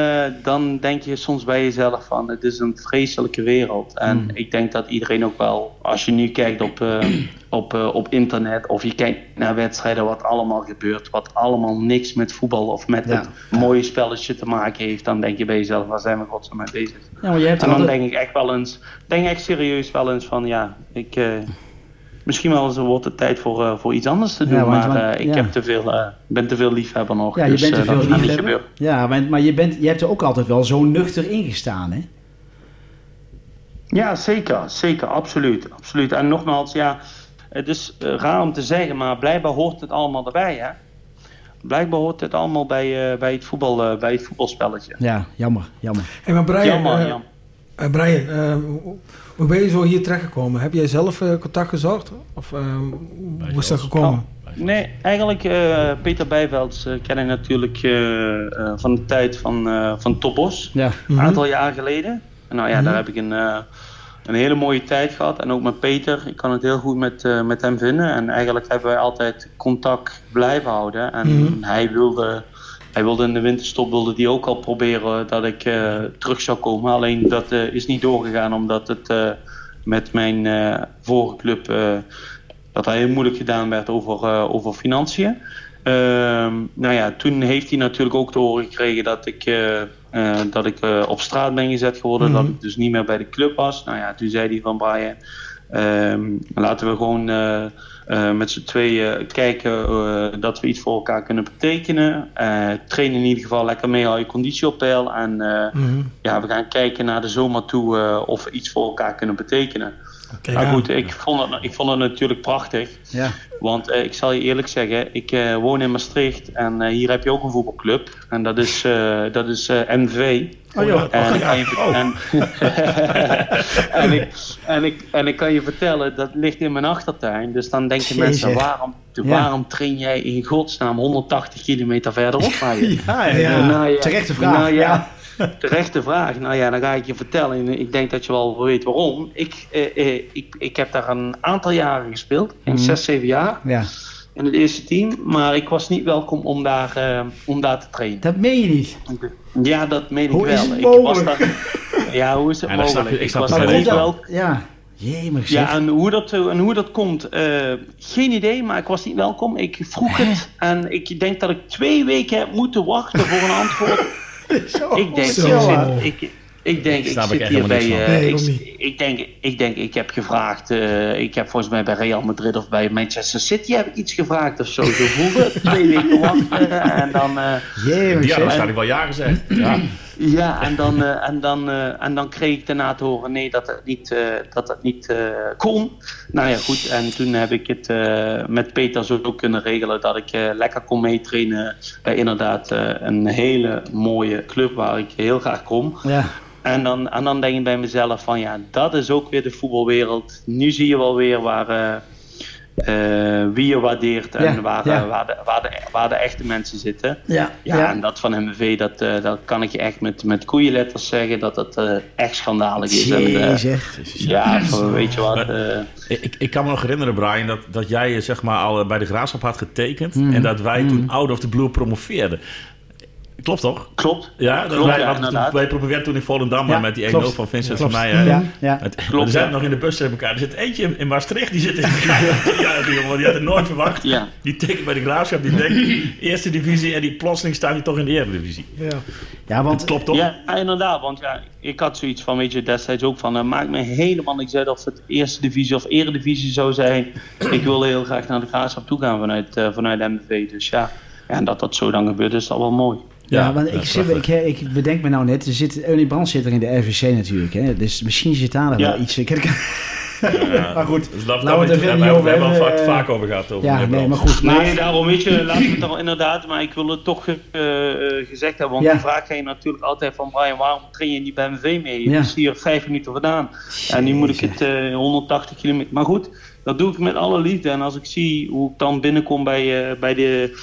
dan denk je soms bij jezelf van het is een vreselijke wereld. En Hmm. ik denk dat iedereen ook wel, als je nu kijkt op, <clears throat> op, op internet of je kijkt naar wedstrijden wat allemaal gebeurt, wat allemaal niks met voetbal of met Ja. het mooie spelletje te maken heeft, dan denk je bij jezelf, waar zijn we godsnaam mee bezig? ja maar je hebt En dan altijd... denk ik echt wel eens, denk echt serieus wel eens van ja, ik, misschien wel eens wordt het tijd voor, eh, voor iets anders te doen, Ja, want- maar want- eh, ik ja. heb te veel, eh, ben te veel liefhebber nog. Ja, je dus, bent te veel liefhebber. Ja, maar, maar je, bent, je hebt er ook altijd wel zo nuchter ingestaan, hè? Ja, zeker. Zeker, absoluut. absoluut. En nogmaals, ja, het is raar om te zeggen, maar blijkbaar hoort het allemaal erbij, hè? Blijkbaar hoort het allemaal bij, eh, bij, het, voetbal, eh, bij het voetbalspelletje. Ja, jammer, jammer. Hey, maar Brian, Jammer, jammer. eh, Brian hoe- ben je zo hier terechtgekomen? Heb jij zelf eh, contact gezocht? Of eh, hoe is dat gekomen? Nee, eigenlijk uh, Peter Bijvelds uh, ken ik natuurlijk uh, van de tijd van, van Topos. Ja. Een aantal jaar geleden. En nou ja, Mhm. daar heb ik een, een hele mooie tijd gehad. En ook met Peter. Ik kan het heel goed met, met hem vinden. En eigenlijk hebben wij altijd contact blijven houden. En Mhm. hij wilde... Hij wilde in de winterstop wilde die ook al proberen dat ik terug zou komen. Alleen dat is niet doorgegaan omdat het met mijn vorige club dat hij heel moeilijk gedaan werd over, over financiën. Ehm, nou ja, toen heeft hij natuurlijk ook te horen gekregen dat ik, eh, eh, dat ik eh, op straat ben gezet geworden. Dat ik dus niet meer bij de club was. Nou ja, toen zei hij van Brian, ehm, laten we gewoon eh, met z'n tweeën kijken eh, dat we iets voor elkaar kunnen betekenen. Eh train in ieder geval lekker mee, hou je conditie op peil. En Mhm. ja, we gaan kijken naar de zomer toe of we iets voor elkaar kunnen betekenen. Maar ja. goed, ik vond, het, ik vond het natuurlijk prachtig. Ja. Want eh, ik zal je eerlijk zeggen, ik eh, woon in Maastricht en eh, hier heb je ook een voetbalclub. En dat is, dat is MV. Oh joh. En, ik kan je, en, <laughs> en, ik, en, ik, en ik kan je vertellen, dat ligt in mijn achtertuin. Dus dan denken mensen, waarom, waarom train jij in godsnaam 180 kilometer verderop? Ja, <laughs> Ja. ja. Nou ja, Terechte vraag. nou ja. <laughs> Terechte vraag. Nou ja, dan ga ik je vertellen. En Ik denk dat je wel weet waarom. Ik, eh, eh, ik, ik heb daar een aantal jaren gespeeld. Ik Mhm. zes, zeven jaar Ja. in het eerste team. Maar ik was niet welkom om daar, eh, om daar te trainen. Dat meen je niet. Ja, dat meen ik wel. is het ik was daar, ja, hoe is het <laughs> Ja, dat snap mogelijk? ik snap was het daar wel. niet wel. Ja. Jemig Ja, zeg. en hoe dat, en hoe dat komt, eh, geen idee, maar ik was niet welkom. Ik vroeg het en ik denk dat ik twee weken heb moeten wachten voor een antwoord. <laughs> Zo. Ik denk, Zo. ik, zit, ik, ik denk, ik ik zit hier bij. eh. Nee, ik, ik, denk, ik denk, ik heb gevraagd. eh, ik heb volgens mij bij Real Madrid of bij Manchester City heb ik iets gevraagd of zo. Zo voelde. Twee weken wachten en dan. eh, Die hadden zeg. waarschijnlijk wel ja gezegd. Ja. Ja, en dan, eh, en, dan, eh, en dan kreeg ik daarna te horen nee, dat het niet, eh, dat het niet eh, kon. Nou ja, goed. En toen heb ik het eh, met Peter zo ook kunnen regelen dat ik eh, lekker kon meetrainen bij inderdaad eh, een hele mooie club waar ik heel graag kom. Ja. En dan, en dan denk ik bij mezelf van ja, dat is ook weer de voetbalwereld. Nu zie je wel weer waar, eh, wie je waardeert en Ja, waar, ja. eh, waar, de, waar, de, waar de echte mensen zitten. Ja. Ja, Ja. en dat van MVV, dat, eh, dat kan ik je echt met, met koeienletters zeggen dat het eh, echt schandalig is. En, Jezus. ja, van, weet je wat. Maar- eh, Ik, ik kan me nog herinneren, Brian, dat, dat jij zeg maar, al bij de graafschap had getekend. Mm. En dat wij toen Out of the Blue promoveerden. Klopt toch? klopt. Ja, dat Klopt, wij, ja, wij promoveerden toen in Volendam Ja, met die 1-0 klopt. van Vincent van mij. Hè? Ja, ja. Het, Klopt, we zijn ja. nog in de bus tegen elkaar. Er zit eentje in, in Maastricht, die zit in <laughs> ja, die jongen, die had het nooit verwacht. Ja. Die tekent bij de graafschap, die denkt <clears throat> eerste divisie en die plotseling staat hij toch in de eredivisie. Ja. Ja, want Klopt toch? Ja, inderdaad. Want ja, ik had zoiets van, weet je, destijds ook van, uh, maakt me helemaal niks uit of het eerste divisie of eredivisie zou zijn. Ik wil heel graag naar de graafschap toe gaan vanuit, eh, vanuit MVV. Dus ja. ja, en dat dat zo dan gebeurt, is al wel mooi. Ja, want ja, ik, zit, ik, ik bedenk me nou net, er zit, Ernie Brand zit er in de RVC natuurlijk. Hè? Dus misschien zit daar nog Ja. wel iets. Ik, Ja. <laughs> maar goed, Dus laten we het er we verder het niet over hebben. We hebben al vaak, eh, vaak over gehad. Over Ja, nee, maar goed. Maar, Nee, daarom weet je, laten we het <clears throat> er inderdaad, maar ik wil het toch eh, eh, gezegd hebben. Want Ja. die vraag krijg je natuurlijk altijd van Brian, waarom train je niet bij MV mee? Je Ja. is hier vijf minuten vandaan. En nu moet ik het eh, 180 kilometer. Maar goed, dat doe ik met alle liefde. En als ik zie hoe ik dan binnenkom bij, eh, bij de,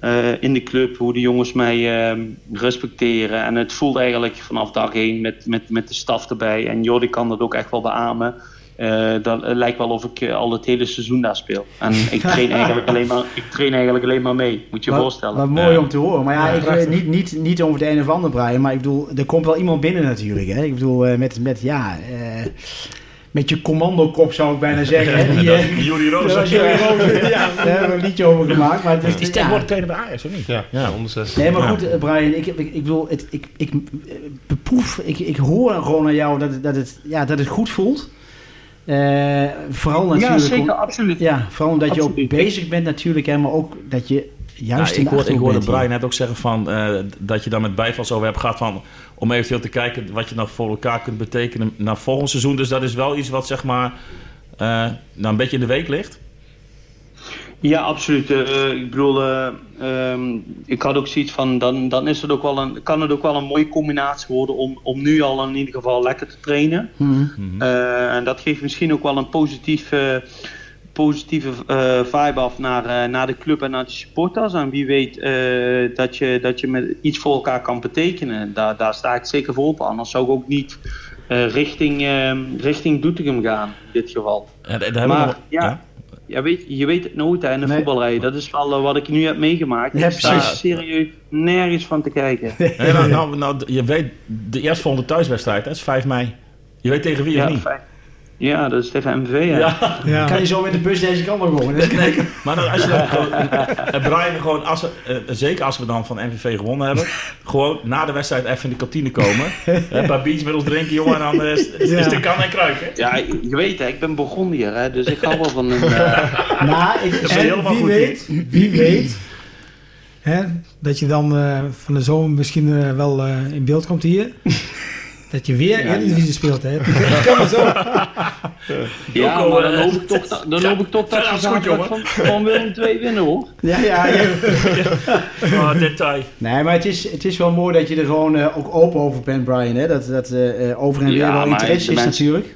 eh, in de club, hoe de jongens mij eh, respecteren. En het voelt eigenlijk vanaf dag één met, met, met de staf erbij. En Jordi kan dat ook echt wel beamen. Eh, dat het lijkt wel of ik eh, al het hele seizoen daar speel. En ik train eigenlijk alleen maar, ik train eigenlijk alleen maar mee. Moet je voorstellen. wat mooi om te horen. Maar ja, Ja, ik, niet, niet, niet over de een of ander Brian, maar ik bedoel, er komt wel iemand binnen natuurlijk. Hè? Ik bedoel, eh, met, met ja, eh, met je commandokop zou ik bijna zeggen. <laughs> Die, eh, Roos. dat was Jerry Roos. ja, <laughs> daar hebben we een liedje over gemaakt. Maar het is, Die is ja. tegenwoordig trainer bij Ajax, of niet? Ja, ja. onder zes. Nee, maar Ja. goed, eh, Brian, ik, ik, ik bedoel, het, ik, ik eh, beproef, ik, ik hoor gewoon aan jou dat, het- dat, het, ja, dat het goed voelt. Eh, vooral natuurlijk. ja, zeker, om- absoluut. ja, vooral omdat je ook bezig bent natuurlijk, hè, maar ook dat je juist Ja, in ik, de hoorde, ik hoorde Brian hier. net ook zeggen van, eh, dat je daar met bijvals over hebt gehad van, om eventueel te kijken wat je nog voor elkaar kunt betekenen naar volgend seizoen. Dus dat is wel iets wat zeg maar eh, nou een beetje in de week ligt. Ja, absoluut. Eh, ik bedoel, eh, ehm, ik had ook zoiets van, dan, dan is het ook wel een, kan het ook wel een mooie combinatie worden om, om nu al in ieder geval lekker te trainen. Mhm. Eh, en dat geeft misschien ook wel een positief, positieve eh, vibe af naar, eh, naar de club en naar de supporters. En wie weet eh, dat, je, dat je met iets voor elkaar kan betekenen. Daar, daar sta ik zeker voor op. Anders zou ik ook niet eh, richting, eh, richting Doetinchem gaan, in dit geval. Daar we Maar ja, ja, weet, je weet het nooit hè, in de Nee. voetbalrij. Dat is wel wat ik nu heb meegemaakt. Ja, ik sta serieus nergens van te kijken. Nee, nou, nou, nou, je weet, de eerstvolgende thuiswedstrijd, hè, is 5 mei. Je weet tegen wie of Ja, niet? Ja, dat is tegen MV. Ja. Ja. Ja. Kan je zo met de bus deze kant op komen? Nee, maar dan, als je dan <laughs> gewoon, en Brian gewoon, als we, eh, zeker als we dan van MVV gewonnen hebben, gewoon na de wedstrijd even in de kantine komen. <laughs> Een paar biertjes met ons drinken, jongen, en dan is, is, is de kan en kruik, hè? Ja, je weet hè, ik ben begonnen hier, hè, dus ik hou wel van een... eh, <laughs> Nou, ik, Dat En helemaal wie goed, weet, wie weet hè, dat je dan eh, van de zomer misschien eh, wel eh, in beeld komt hier. Dat je weer Ja, Eredivisie speelt, hè. <laughs> Dat kan maar zo. ja, maar dan eh, hoop ik toch, dat- dan hoop ik toch dat goed, zaterdag van, van Willem 2 winnen, hoor. ja, ja, ja. <laughs> Oh, detail. Nee, maar het is, het is wel mooi dat je er gewoon eh, ook open over bent, Brian. Hè? Dat, dat eh, eh, over en weer Ja, wel interesse is natuurlijk.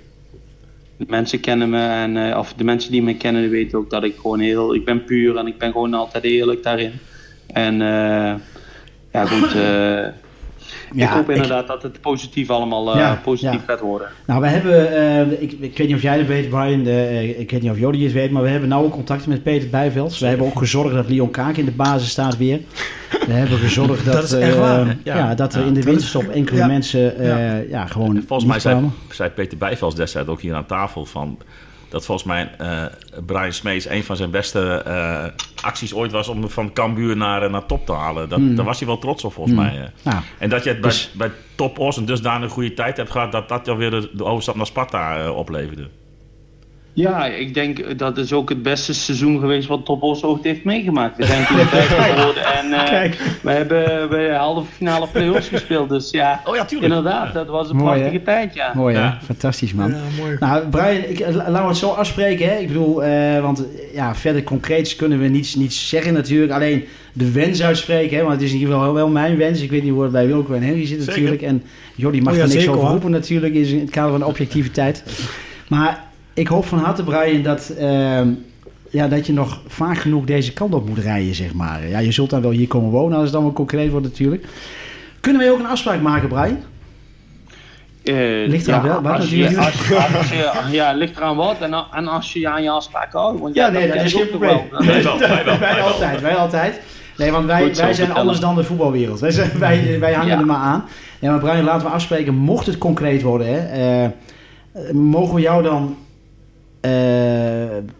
De mensen kennen me, en, eh, of de mensen die me kennen, weten ook dat ik gewoon heel... Ik ben puur en ik ben gewoon altijd eerlijk daarin. En eh, ja, goed... eh, ik hoop inderdaad dat het positief allemaal eh, Ja, positief ja. gaat worden. Nou, we hebben, eh, ik, ik weet niet of jij dat weet, Brian. De, eh, ik weet niet of Jody het weet, maar we hebben nauwe contacten met Peter Bijvels. We hebben ook gezorgd dat Leon Kaak in de basis staat weer. We hebben gezorgd dat, Dat echt eh, waar, ja. Ja. dat er Ja. in de winterstop enkele ja. mensen eh, ja. gewoon Volgens mij zei, zei Peter Bijvels destijds ook hier aan tafel van... dat volgens mij eh, Brian Smees een van zijn beste eh, acties ooit was... om van Cambuur naar, eh, naar top te halen. Dat, Hmm. Daar was hij wel trots op, volgens Hmm. mij. En dat je het bij, Dus- bij Top Os een dusdanig goede tijd hebt gehad... dat dat alweer de, de overstap naar Sparta opleverde. Ja, ik denk dat is ook het beste seizoen geweest wat Top Os ooit heeft meegemaakt. We zijn toen <laughs> vijfde geworden en eh, Kijk. we hebben bij de halve finale play-offs <laughs> gespeeld. Dus ja, Oh ja, tuurlijk. inderdaad, dat was een Mooi, prachtige hè? tijd, ja. mooi hè? Ja. Fantastisch man. Ja, mooi. Nou, Brian, ik, eh, laten we het zo afspreken. Hè? Ik bedoel, eh, want ja, verder concreets kunnen we niets, niets zeggen natuurlijk. Alleen de wens uitspreken, hè? want het is in ieder geval wel mijn wens. Ik weet niet hoe het bij Wilco en Henry zit Zeker. natuurlijk. En Jordi mag Oh ja, er niks zeker, over roepen natuurlijk in het kader van de objectiviteit. <laughs> Maar ik hoop van harte, Brian, dat, eh, ja, dat je nog vaak genoeg deze kant op moet rijden, zeg maar. Ja, je zult dan wel hier komen wonen als het dan wel concreet wordt natuurlijk. Kunnen wij ook een afspraak maken, Brian? Eh, Ligt eraan wel, wat als je, natuurlijk. als, als je, ja, ligt eraan wat en, en als je aan je afspraken houdt. Want Ja, ja, nee, dat is geen ook probleem. wel. Wij wel, <laughs> wij wel. altijd, wij altijd. Nee, want wij, Goed wij zijn anders dan de voetbalwereld. Wij, zijn, wij, wij hangen Ja. er maar aan. Ja, maar Brian, laten we afspreken, mocht het concreet worden, hè, eh, mogen we jou dan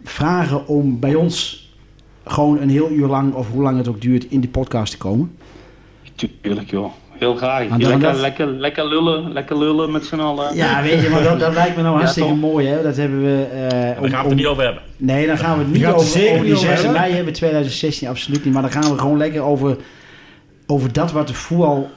vragen om bij ons gewoon een heel uur lang, of hoe lang het ook duurt, in die podcast te komen? Tuurlijk joh, heel graag. Lekker, dat- lekker, lekker lullen, lekker lullen met z'n allen. Ja, weet je, maar dat, dat lijkt me nou <laughs> Ja, hartstikke toch? mooi, hè? Dat hebben we... eh, Daar om- gaan we het er niet over hebben. Nee, dan gaan we het niet er over, zeker over die niet over 6 hebben. mei hebben, 2016, absoluut niet. Maar dan gaan we gewoon lekker over, over dat wat, de voetbal,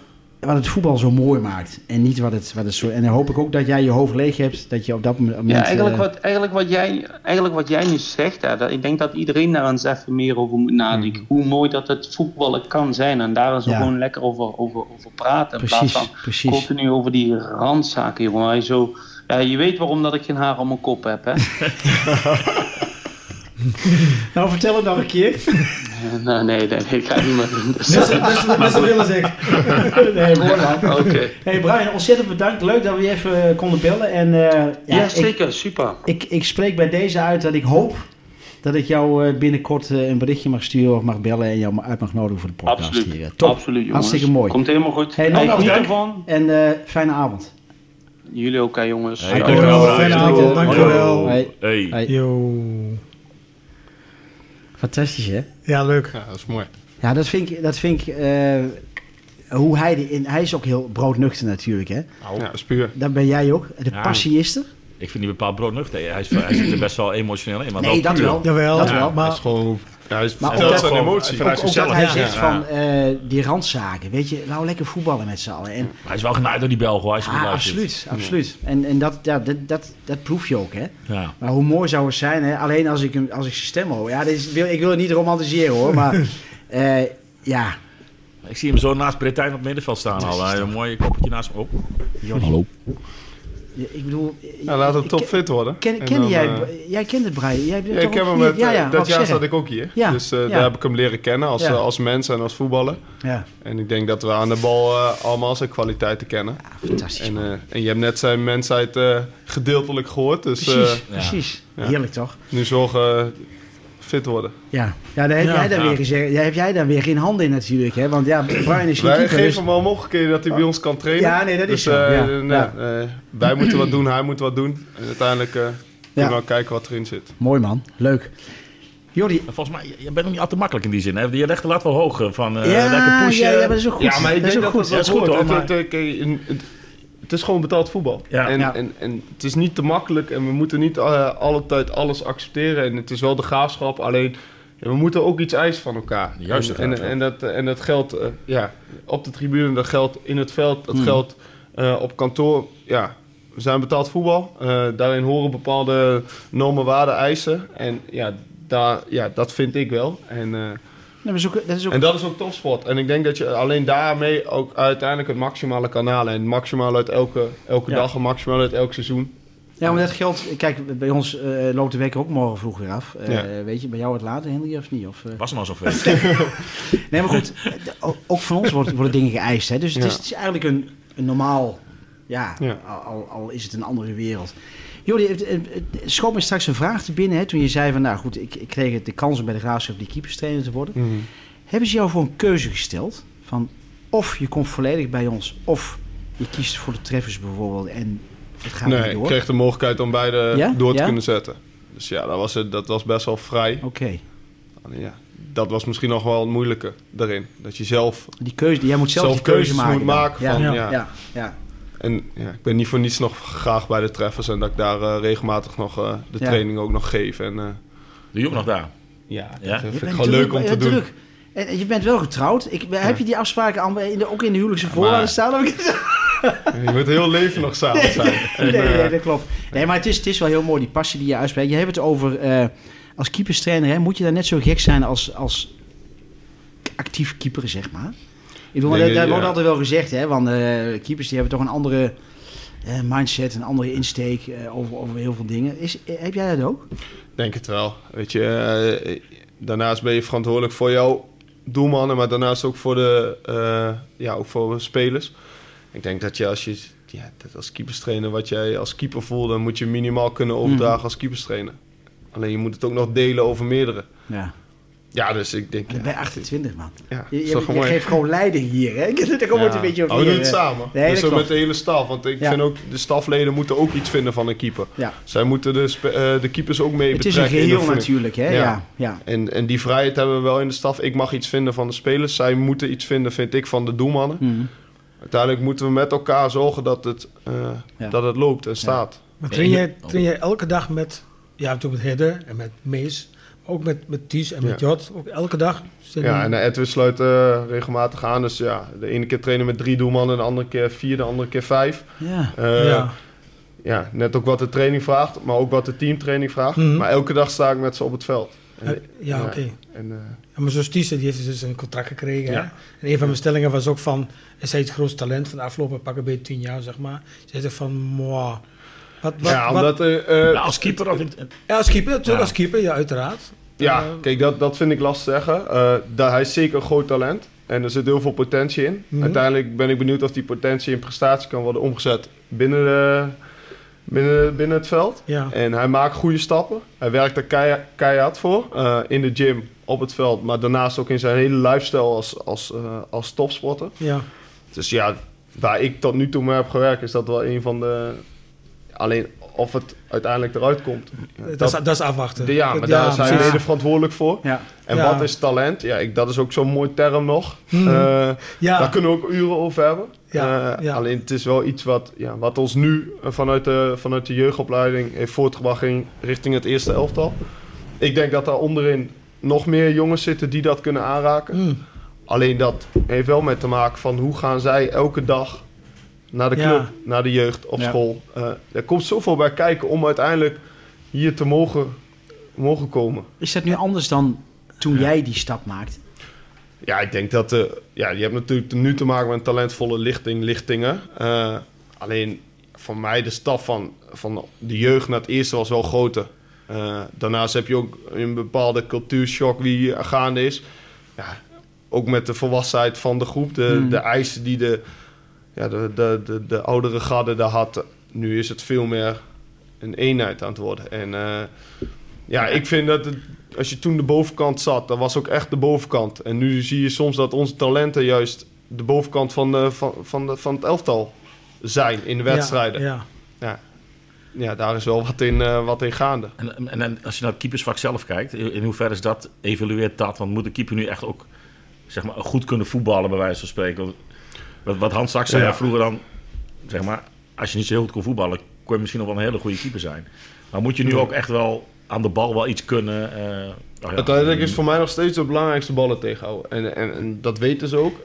wat het voetbal zo mooi maakt. En niet wat het, wat het zo... En dan hoop ik ook dat jij je hoofd leeg hebt, dat je op dat moment... Ja, eigenlijk eh, wat, eigenlijk wat, jij, eigenlijk wat jij nu zegt, hè, dat, ik denk dat iedereen daar eens even meer over moet nadenken. Hoe mooi dat het voetballen kan zijn en daar eens Ja. gewoon lekker over, over, over praten. In Precies, plaats van precies. continu over die randzaken, jongen. Waar je, zo, ja, je weet waarom dat ik geen haar op mijn kop heb, hè? <laughs> <laughs> Nou, vertel het nog een keer. nee, nee, nee, nee, ik ga niet meer doen. <laughs> Dus, net zo willen zeggen. <laughs> nee, mooi man. Oké. Hey Brian, ontzettend bedankt. Leuk dat we je even eh, konden bellen. En eh, ja, Ja, ik, zeker, super. ik, ik spreek bij deze uit dat ik hoop dat ik jou eh, binnenkort eh, een berichtje mag sturen of mag bellen en jou uit mag nodigen voor de podcast Absoluut. hier. Eh, Top. Absoluut, jongens. Hartstikke mooi. Komt helemaal goed. Hey, ervan. En eh, fijne avond. Jullie ook, hè, jongens. Hey, dankjewel, fijne avond, dankjewel. Hey. Hey. Hey. Yo. Fantastisch, hè? Ja, leuk. Ja, dat is mooi. Ja, dat vind ik... Dat vind ik eh, hoe hij, de- in, hij is ook heel broodnuchter natuurlijk, hè? Nou, Ja, spuur. Dat ben jij ook. De Ja. passie is er. Ik vind die bepaald broodnuchter. Hij, is, hij zit er best wel emotioneel in. Maar Nee, wel dat wel. Jawel, Dat ja, wel. Hij maar is gewoon... Ja, hij is Maar zijn emotie. vanuit Ook, ook dat zichzelf, hij zegt Ja. van eh, die randzaken, weet je, nou lekker voetballen met z'n allen. En, Maar hij is wel genaaid door die Belgen, hoor. Als je ah, absoluut, absoluut. En, en dat, ja, dat, dat, dat proef je ook, hè. Ja. Maar hoe mooi zou het zijn, hè? alleen als ik, hem, als ik zijn stem hoor. Ja, dit is, wil, ik wil het niet romantiseren hoor, maar <laughs> eh, ja. Ik zie hem zo naast Bretijn op het middenveld staan al. Hij heeft een mooi koppeltje naast hem op. Hallo. Ja, Ik bedoel... Ja, laat ik- topfit worden. Ken, En ken dan, jij, eh, jij kent het, Brian? Jij Ja, ik heb ook hem met, ja, ja, dat jaar zat ik ook hier. Dus eh, daar heb ik hem leren kennen als, eh, als mens en als voetballer. Ja, En ik denk dat we aan de bal eh, allemaal zijn kwaliteiten kennen. ja, fantastisch. En, eh, en je hebt net zijn mensheid eh, gedeeltelijk gehoord. Dus precies, eh, precies. Heerlijk toch? nu zorgen fit worden. Ja, ja daar heb, Ja. jij dan Ja. weer gezegd, daar heb jij dan weer geen handen in natuurlijk. Hè? Want ja, Brian is geen <laughs> Wij keeper. geven dus- hem wel mogelijkheden dat hij bij ons kan trainen. Ja, nee, dat is dus, zo. eh, Ja, nee, ja. eh, wij moeten wat doen, hij moet wat doen. En uiteindelijk eh kunnen Ja. we wel kijken wat erin zit. Mooi man, leuk. Jordi, Volgens mij, je bent nog niet al te makkelijk in die zin. Hè? Je legt de lat wel hoog van eh ja, lekker pushen. ja, ja, maar dat is ook goed. Ja, maar ik dat is denk ook dat goed. Ja, is goed, hoor, Het, maar- is gewoon betaald voetbal. Ja. En, Ja. En, en het is niet te makkelijk en we moeten niet eh, alle tijd alles accepteren. En het is wel de graafschap, alleen ja, we moeten ook iets eisen van elkaar. Juist en, en, dat, en dat geldt eh, ja, op de tribune, dat geldt in het veld, dat Hmm. geldt eh, op kantoor. Ja, we zijn betaald voetbal. Eh, daarin horen bepaalde normen, waarden, eisen. En ja, daar, ja, dat vind ik wel. En, Dat is ook, dat is ook en dat is ook topsport. En ik denk dat je alleen daarmee ook uiteindelijk het maximale kan halen. En maximaal uit elke, elke Ja. dag en maximaal uit elk seizoen. Ja, maar dat geldt. Kijk, bij ons eh, loopt de week ook morgen vroeg weer af. Eh, Ja. Weet je, bij jou het later, Henry, of niet? Of, eh? Was al zover. <laughs> Nee, maar goed, ook van ons worden, worden dingen geëist. Hè? Dus het, is, het is eigenlijk een, een normaal. Ja, al, al is het een andere wereld. Jordi, schoot me straks een vraag te binnen. Hè, toen je zei van, nou goed, ik, ik kreeg de kans om bij de Graafschap die keeperstrainer te worden. Hebben ze jou voor een keuze gesteld? Van of je komt volledig bij ons, of je kiest voor de treffers bijvoorbeeld en het gaat nee, niet ik door? kreeg de mogelijkheid om beide Ja? door te Ja? kunnen zetten. Dus ja, dat was, het, dat was best wel vrij. Oké, Ja, dat was misschien nog wel het moeilijke daarin. Dat je zelf... die keuze, jij moet zelf, Zelf die keuze keuzes maken. moet maken ja, van, ja, ja. ja, ja. En ja, ik ben niet voor niets nog graag bij de treffers. En dat ik daar eh, regelmatig nog eh, de Ja. training ook nog geef. En eh, Doe je ook nog daar? ja, dat Ja? vind Je ik bent gewoon druk, leuk om te doen. En en je bent wel getrouwd. Ik, heb je die afspraken allemaal in de, ook in de huwelijkse maar- voorwaarden staan? Heb ik het- Je moet heel leven nog samen zijn. En, <laughs> nee, nee, dat klopt. Nee, maar het is, het is wel heel mooi, die passie die je uitspreekt. Je hebt het over, eh, als keeperstrainer, hè, moet je daar net zo gek zijn als, als actief keeper, zeg maar? Ik bedoel, ja. wordt altijd wel gezegd, hè, want eh, keepers die hebben toch een andere eh, mindset, een andere insteek eh, over, over heel veel dingen. Is, heb jij dat ook? Denk het wel. Weet je, daarnaast ben je verantwoordelijk voor jouw doelmannen, maar daarnaast ook voor de ja, ook voor spelers. Ik denk dat je als je ja, dat als keeperstrainer wat jij als keeper voelt, dan moet je minimaal kunnen overdragen Mhm. als keeperstrainer. Alleen je moet het ook nog delen over meerdere. Ja. Ja, dus ik denk. Ja, bent 28, man. ja, Je, is je, toch je gewoon mooi. geeft gewoon leiding hier, hè? Daar komt het Ja. een beetje op Maar we doen het samen. Nee, dus met de hele staf. Want ik Ja. vind ook, de stafleden moeten ook iets vinden van een keeper. Ja. Zij moeten de, spe- eh, de keepers ook mee Het is een betrekken. in de geheel oefening. natuurlijk, hè? Ja. Ja. Ja. En, en die vrijheid hebben we wel in de staf. Ik mag iets vinden van de spelers. Zij moeten iets vinden, vind ik, van de doelmannen. Mhm. Uiteindelijk moeten we met elkaar zorgen dat het, eh, Ja. dat het loopt en staat. Maar train je- jij, train jij elke dag met, ja, natuurlijk met Hidde en met Mees, ook met, met Ties en met Ja. Jot, ook elke dag? Ja, en Edwin sluit eh, regelmatig aan. Dus ja, de ene keer trainen met drie doelmannen, de andere keer vier, de andere keer vijf. Ja. Eh, ja. ja, net ook wat de training vraagt, maar ook wat de teamtraining vraagt. Mhm. Maar elke dag sta ik met ze op het veld. En, ja, ja. oké. en, eh, Ja, maar zoals Ties, die heeft dus een contract gekregen. Ja. En een van mijn stellingen was ook van, is hij het grootste talent van de afgelopen pakken bij tien jaar, zeg maar. Zij zegt van, moa. Wat, wat, ja, wat- omdat... eh, eh, Nou, als keeper of in, ja, als keeper, natuurlijk Ja. als keeper, ja, uiteraard. Ja, Eh, kijk, dat, dat vind ik lastig zeggen. Eh, dat, hij is zeker een groot talent. En er zit heel veel potentie in. Mhm. Uiteindelijk ben ik benieuwd of die potentie in prestatie kan worden omgezet binnen, de, binnen, binnen het veld. ja. En hij maakt goede stappen. Hij werkt er keihard, keihard voor. eh, in de gym, op het veld. Maar daarnaast ook in zijn hele lifestyle als, als, eh, als topsporter. ja. Dus ja, waar ik tot nu toe mee heb gewerkt, is dat wel een van de... Alleen of het uiteindelijk eruit komt. Dat, is, dat is afwachten. ja, maar Dat- daar zijn precies. mede verantwoordelijk voor. Ja. En Ja. wat is talent? Ja, ik, dat is ook zo'n mooi term nog. Hmm. Eh, Ja, Daar kunnen we ook uren over hebben. Ja, Eh, ja. Alleen het is wel iets wat, ja, wat ons nu eh, vanuit de, vanuit de jeugdopleiding heeft voortgebracht in- richting het eerste elftal. Ik denk dat daar onderin nog meer jongens zitten die dat kunnen aanraken. Hmm. Alleen dat heeft wel met te maken van hoe gaan zij elke dag naar de Ja. club, naar de jeugd, op Ja. school. Eh, er komt zoveel bij kijken om uiteindelijk hier te mogen, mogen komen. Is dat nu anders dan toen jij die stap maakte? Ja, ik denk dat... eh, ja, je hebt natuurlijk nu te maken met een talentvolle lichting, lichtingen. Eh, alleen voor mij de stap van, van de jeugd naar het eerste was wel groter. Eh, daarnaast heb je ook een bepaalde cultuurshock die gaande is. Ja, ook met de volwassenheid van de groep. De, Hmm. de eisen die de, ja, de, de, de, de oudere garde daar had. Nu is het veel meer een eenheid aan het worden. En eh, ja, ik vind dat het, als je toen de bovenkant zat, dat was ook echt de bovenkant. En nu zie je soms dat onze talenten juist de bovenkant van, de, van, van, de, van het elftal zijn in de wedstrijden. Ja, Ja, ja. daar is wel wat in, eh, wat in gaande. En, en, en als je naar het keepersvak zelf kijkt, in in hoeverre is dat, evalueert dat? Want moet de keeper nu echt ook zeg maar, goed kunnen voetballen, bij wijze van spreken? Wat, wat Hans zei, Ja. vroeger dan, zeg maar, als je niet zo heel goed kon voetballen, kon je misschien nog wel een hele goede keeper zijn. Maar moet je nu ook echt wel aan de bal wel iets kunnen? eh, oh ja, Uiteindelijk is voor mij nog steeds het belangrijkste ballen tegenhouden. En, en, en dat weten ze ook.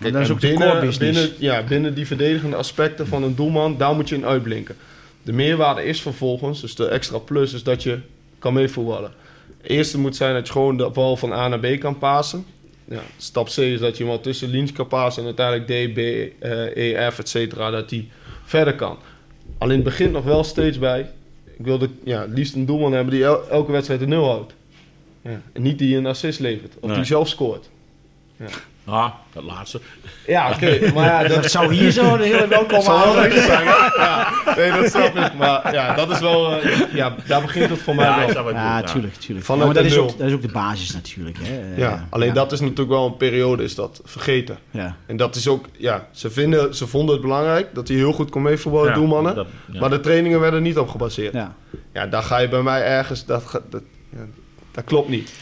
Kijk, dat is en ook de binnen, core business. Binnen, ja, binnen die verdedigende aspecten van een doelman, daar moet je in uitblinken. De meerwaarde is vervolgens, dus de extra plus, is dat je kan meevoetballen. Het eerste moet zijn dat je gewoon de bal van A naar B kan pasen. Ja, stap C is dat je hem al tussen kan pasen en uiteindelijk D, B, eh, E, F, et cetera, dat hij verder kan. Alleen het begint nog wel steeds bij. Ik wilde ja, liefst een doelman hebben die el- elke wedstrijd een nul houdt. Ja. En niet die een assist levert. Of Nee. die zelf scoort. Ah, dat laatste. Ja, oké. <laughs> maar ja, dat Dat zou hier zo een hele welkome zou wel avond leuk zijn. Ja, nee, dat snap ik. Maar ja, dat is wel... eh, ja, daar begint het voor mij Ja, wel. Ja, tuurlijk, tuurlijk. Vanuit Ja, maar dat is, ook, dat is ook de basis natuurlijk. Hè. Eh, Ja, alleen dat is natuurlijk wel een periode, is dat vergeten. Ja. En dat is ook, ja, ze, vinden, ze vonden het belangrijk dat hij heel goed kon meevoetballen, Ja, doelmannen. dat- ja. Maar de trainingen werden niet op gebaseerd. Ja, Ja. daar ga je bij mij ergens, dat, dat, ja, dat klopt niet.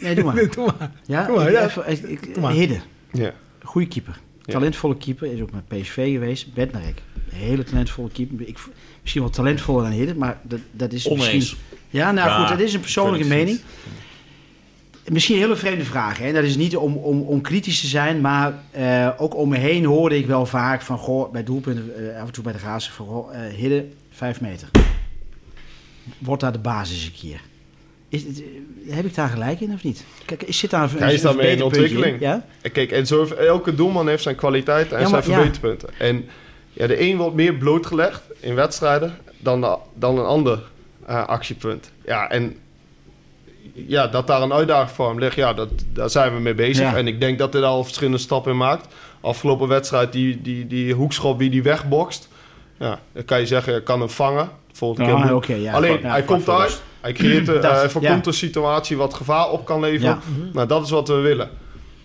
Nee, doe maar. <laughs> Nee, doe maar. Ja, Doe maar, ja. even- ik- ik- Doe maar. Hidde, Ja. goede keeper. Ja. Talentvolle keeper, is ook met PSV geweest. Bednarek, hele talentvolle keeper. Ik, misschien wel talentvoller dan Hidde, maar dat, dat is Oneens. misschien... Ja, nou Ja, goed, dat is een persoonlijke mening. Misschien een hele vreemde vraag. Hè? Dat is niet om, om, om kritisch te zijn, maar eh, ook om me heen hoorde ik wel vaak van... Goh, bij doelpunten, eh, af en toe bij de Grazen, van goh, eh, Hidde, vijf meter. Wordt daar de basis een keer? Is, eh, heb ik daar gelijk in of niet? Kijk, is zit daar een, Hij is daarmee in ontwikkeling. Ja? Kijk, en zo elke doelman heeft zijn kwaliteiten en Ja, zijn ja. verbeterpunten. En ja, de een wordt meer blootgelegd in wedstrijden dan, de- dan een ander eh, actiepunt. Ja, en ja, dat daar een uitdaging voor hem ligt, ja, dat, daar zijn we mee bezig. Ja. En ik denk dat hij daar al verschillende stappen in maakt. Afgelopen wedstrijd, die, die, die hoekschop wie die wegbokst. Ja, dan kan je zeggen, je kan hem vangen. Volgende keer moet- oké, ja. Alleen, Ja, hij komt uit, hij, creëert, <clears throat> hij voorkomt ja. een situatie wat gevaar op kan leveren. Ja. Nou, dat is wat we willen.